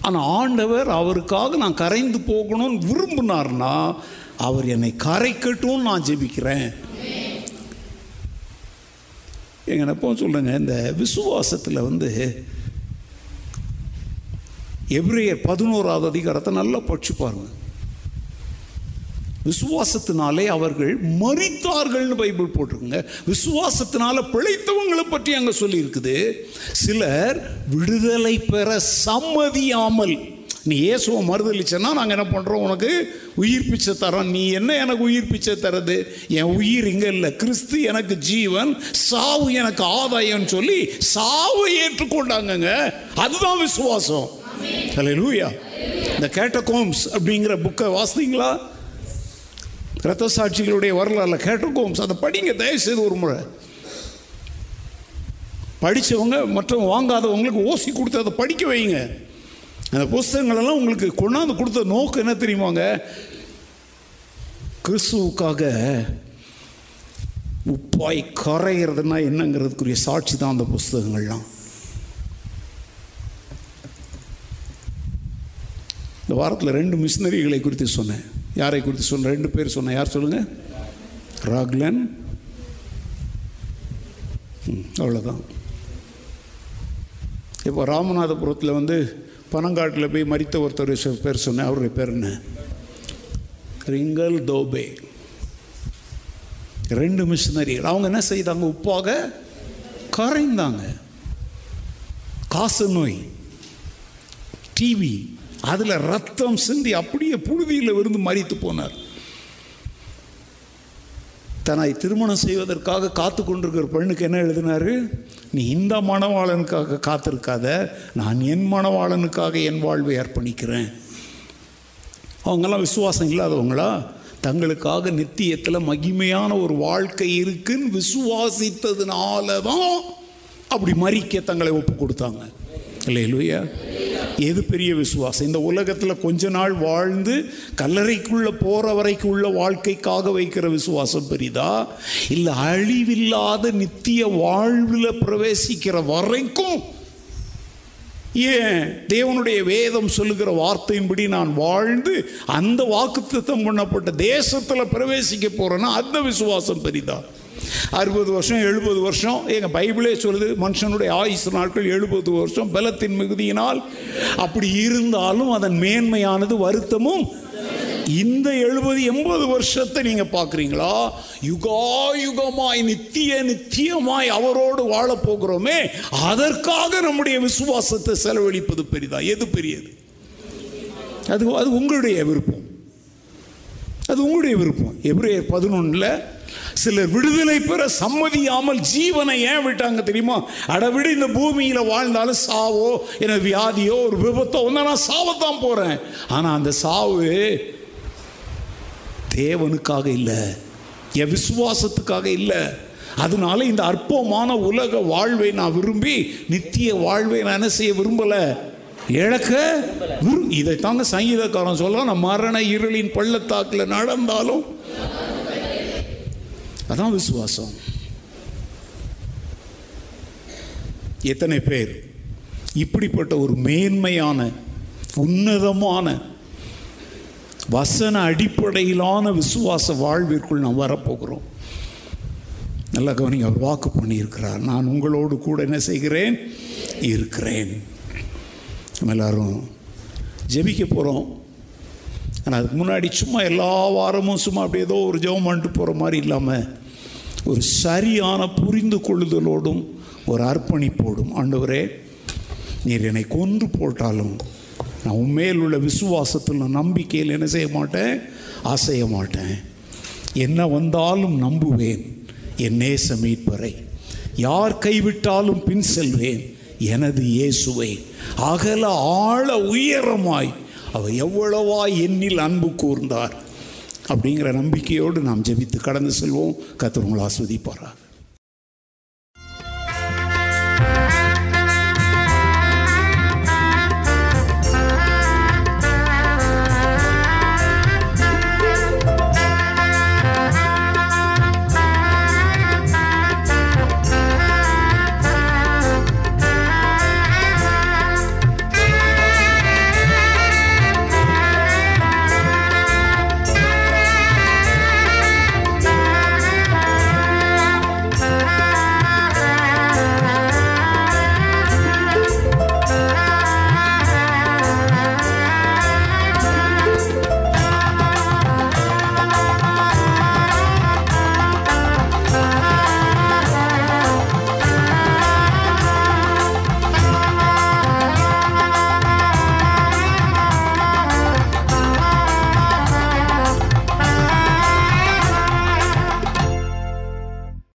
ஆனால் ஆண்டவர் அவருக்காக நான் கரைந்து போகணும்னு விரும்பினார்னா அவர் என்னை கரைக்கட்டும்னு நான் ஜெபிக்கிறேன். எங்கள் எப்போ சொல்கிறேங்க இந்த விசுவாசத்தில் வந்து எப்ரேயர் பதினோராவது அதிகாரத்தை நல்லா படிச்சு பாருங்கள் விசுவாசத்தினாலே அவர்கள் மறித்தார்கள்னு பைபிள் போட்டிருக்குங்க. விசுவாசத்தினால பிழைத்தவங்களை பற்றி அங்கே சொல்லியிருக்குது. சிலர் விடுதலை பெற சம்மதியாமல் நீ இயேசுவை மறுதளிச்சேன்னா நாங்கள் என்ன பண்ணுறோம் உனக்கு உயிர் பிச்சை தரோம் நீ என்ன எனக்கு உயிர் பிச்சை தரது? என் உயிர் இங்கே இல்லை. கிறிஸ்து எனக்கு ஜீவன் சாவு எனக்கு ஆதாயம்னு சொல்லி சாவை ஏற்றுக்கொண்டாங்கங்க. அதுதான் விசுவாசம். லூயா இந்த கேட்டகோம்ஸ் அப்படிங்கிற புக்கை வாசித்தீங்களா? ரத்த சாட்சிகளுடைய வரலாறுல கேட்டகோம்ஸ் அதை படிங்க தயவு செய்து ஒரு முறை. படித்தவங்க மற்றவங்க வாங்காதவங்களுக்கு ஓசி கொடுத்து அதை படிக்க வைங்க. அந்த புஸ்தகங்களெல்லாம் உங்களுக்கு கொண்டாந்து கொடுத்த நோக்கு என்ன தெரியுமாங்க? கிறிஸ்துவுக்காக உப்பாய் கரைகிறதுனா என்னங்கிறதுக்குரிய சாட்சி தான் அந்த புஸ்தகங்கள்லாம். இந்த வாரத்தில் ரெண்டு மிஷினரிகளை குறித்து சொன்னேன். யாரை குறித்து சொன்னேன் ரெண்டு பேர் சொன்னேன் யார் சொல்லுங்கள் ராக்லன். ம், அவ்வளோதான் இப்போ ராமநாதபுரத்தில் வந்து பனங்காட்டில் போய் மறித்த ஒருத்தர் பேர் சொன்னேன் அவருடைய பேர் என்ன? Ringeltaube. ரெண்டு மிஷினரிகள். அவங்க என்ன செய்தாங்க? உப்பாக கரைந்தாங்க. காச நோய். டிவி அதில் ரத்தம் சிந்தி அப்படியே புழுதியில் விருந்து மறித்து போனார். தன்னை திருமணம் செய்வதற்காக காத்து கொண்டிருக்கிற பெண்ணுக்கு என்ன எழுதினாரு? நீ இந்த மணவாளனுக்காக காத்திருக்காத நான் என் மணவாளனுக்காக என் வாழ்வை அர்ப்பணிக்கிறேன். அவங்கெல்லாம் விசுவாசம் இல்லாதவங்களா தங்களுக்காக நித்தியத்தில் மகிமையான ஒரு வாழ்க்கை இருக்குன்னு விசுவாசித்ததுனால தான் அப்படி மறிக்க தங்களை ஒப்பு கொடுத்தாங்க. இல்லை இல்லையா எது பெரிய விசுவாசம்? இந்த உலகத்தில் கொஞ்ச நாள் வாழ்ந்து கல்லறைக்குள்ளே போகிற வரைக்கும் உள்ள வாழ்க்கைக்காக வைக்கிற விசுவாசம் பெரிதா? இல்லை அழிவில்லாத நித்திய வாழ்வில் பிரவேசிக்கிற வரைக்கும் ஏன் தேவனுடைய வேதம் சொல்லுகிற வார்த்தையின்படி நான் வாழ்ந்து அந்த வாக்குத்தத்தம் பண்ணப்பட்ட தேசத்தில் பிரவேசிக்க போறேன்னா அந்த விசுவாசம் பெரிதான் அறுபது வருஷம் எழுபது வருஷம். எங்கள் பைபிளே சொல்லுது மனுஷனுடைய ஆயுசு நாட்கள் எழுபது வருஷம் பலத்தின் மிகுதியினால். அப்படி இருந்தாலும் அதன் மேன்மையானது வருத்தமும். இந்த எழுபது எண்பது வருஷத்தை நீங்கள் பார்க்குறீங்களா யுகா யுகமாய் நித்திய நித்தியமாய் அவரோடு வாழப்போகிறோமே அதற்காக நம்முடைய விசுவாசத்தை செலவழிப்பது பெரிதா? எது பெரியது? அது அது உங்களுடைய விருப்பம். அது உங்களுடைய விருப்பம். எப்ரேயர் பதினொன்றில் சிலர் விடுதலை பெற சம்மதியாமல் ஜீவனை ஏன் விட்டாங்க தெரியுமா? அடவிட இந்த பூமியில் வாழ்ந்தாலும் சாவோ என்ன வியாதியோ ஒரு விபத்தோ வந்தா நான் சாவத்தான் போகிறேன் ஆனால் அந்த சாவு தேவனுக்காக இல்லை என் விசுவாசத்துக்காக இல்லை. அதனால இந்த அற்பமான உலக வாழ்வை நான் விரும்பி நித்திய வாழ்வை நான் என்ன செய்ய விரும்பலை? இழக்க விரும் இதை தாங்க சங்கீதக்காரன் சொல்லலாம் நான் மரண இருளின் பள்ளத்தாக்கில் நடந்தாலும் அதான் விசுவாசம். எத்தனை பேர் இப்படிப்பட்ட ஒரு மேன்மையான உன்னதமான வசன அடிப்படையிலான விசுவாச வாழ்விற்குள் நாம் வரப்போகிறோம். நல்ல கவனிங்க அவர் வாக்கு பண்ணியிருக்கிறார். நான் உங்களோடு கூட என்ன செய்கிறேன்? இருக்கிறேன். நம்ம எல்லாரும் ஜெபிக்க போகிறோம் ஆனால் அதுக்கு முன்னாடி சும்மா எல்லா வாரமும் சும்மா அப்படி ஏதோ ஒரு ஜெபம் பண்ணிட்டு போகிற மாதிரி இல்லாமல் ஒரு சரியான புரிந்து கொள்ளுதலோடும் ஒரு அர்ப்பணிப்போடும் ஆண்டவரே நீர் என்னை கொன்று போட்டாலும் நான் உண்மையில் உள்ள விசுவாசத்தில் நான் நம்பிக்கையில் என்ன செய்ய மாட்டேன்? அசைய மாட்டேன். என்ன வந்தாலும் நம்புவேன். என் நேச மீட்பரை. யார் கைவிட்டாலும் பின் செல்வேன். எனது இயேசுவை அகல ஆழ உயரமாய் அவர் எவ்வளவா என்னில் அன்பு கூர்ந்தார். அப்படிங்கிற நம்பிக்கையோடு நாம் ஜெபித்து கடந்து செல்வோம். கத்திரவங்களை ஆஸ்வதிப்பாராக.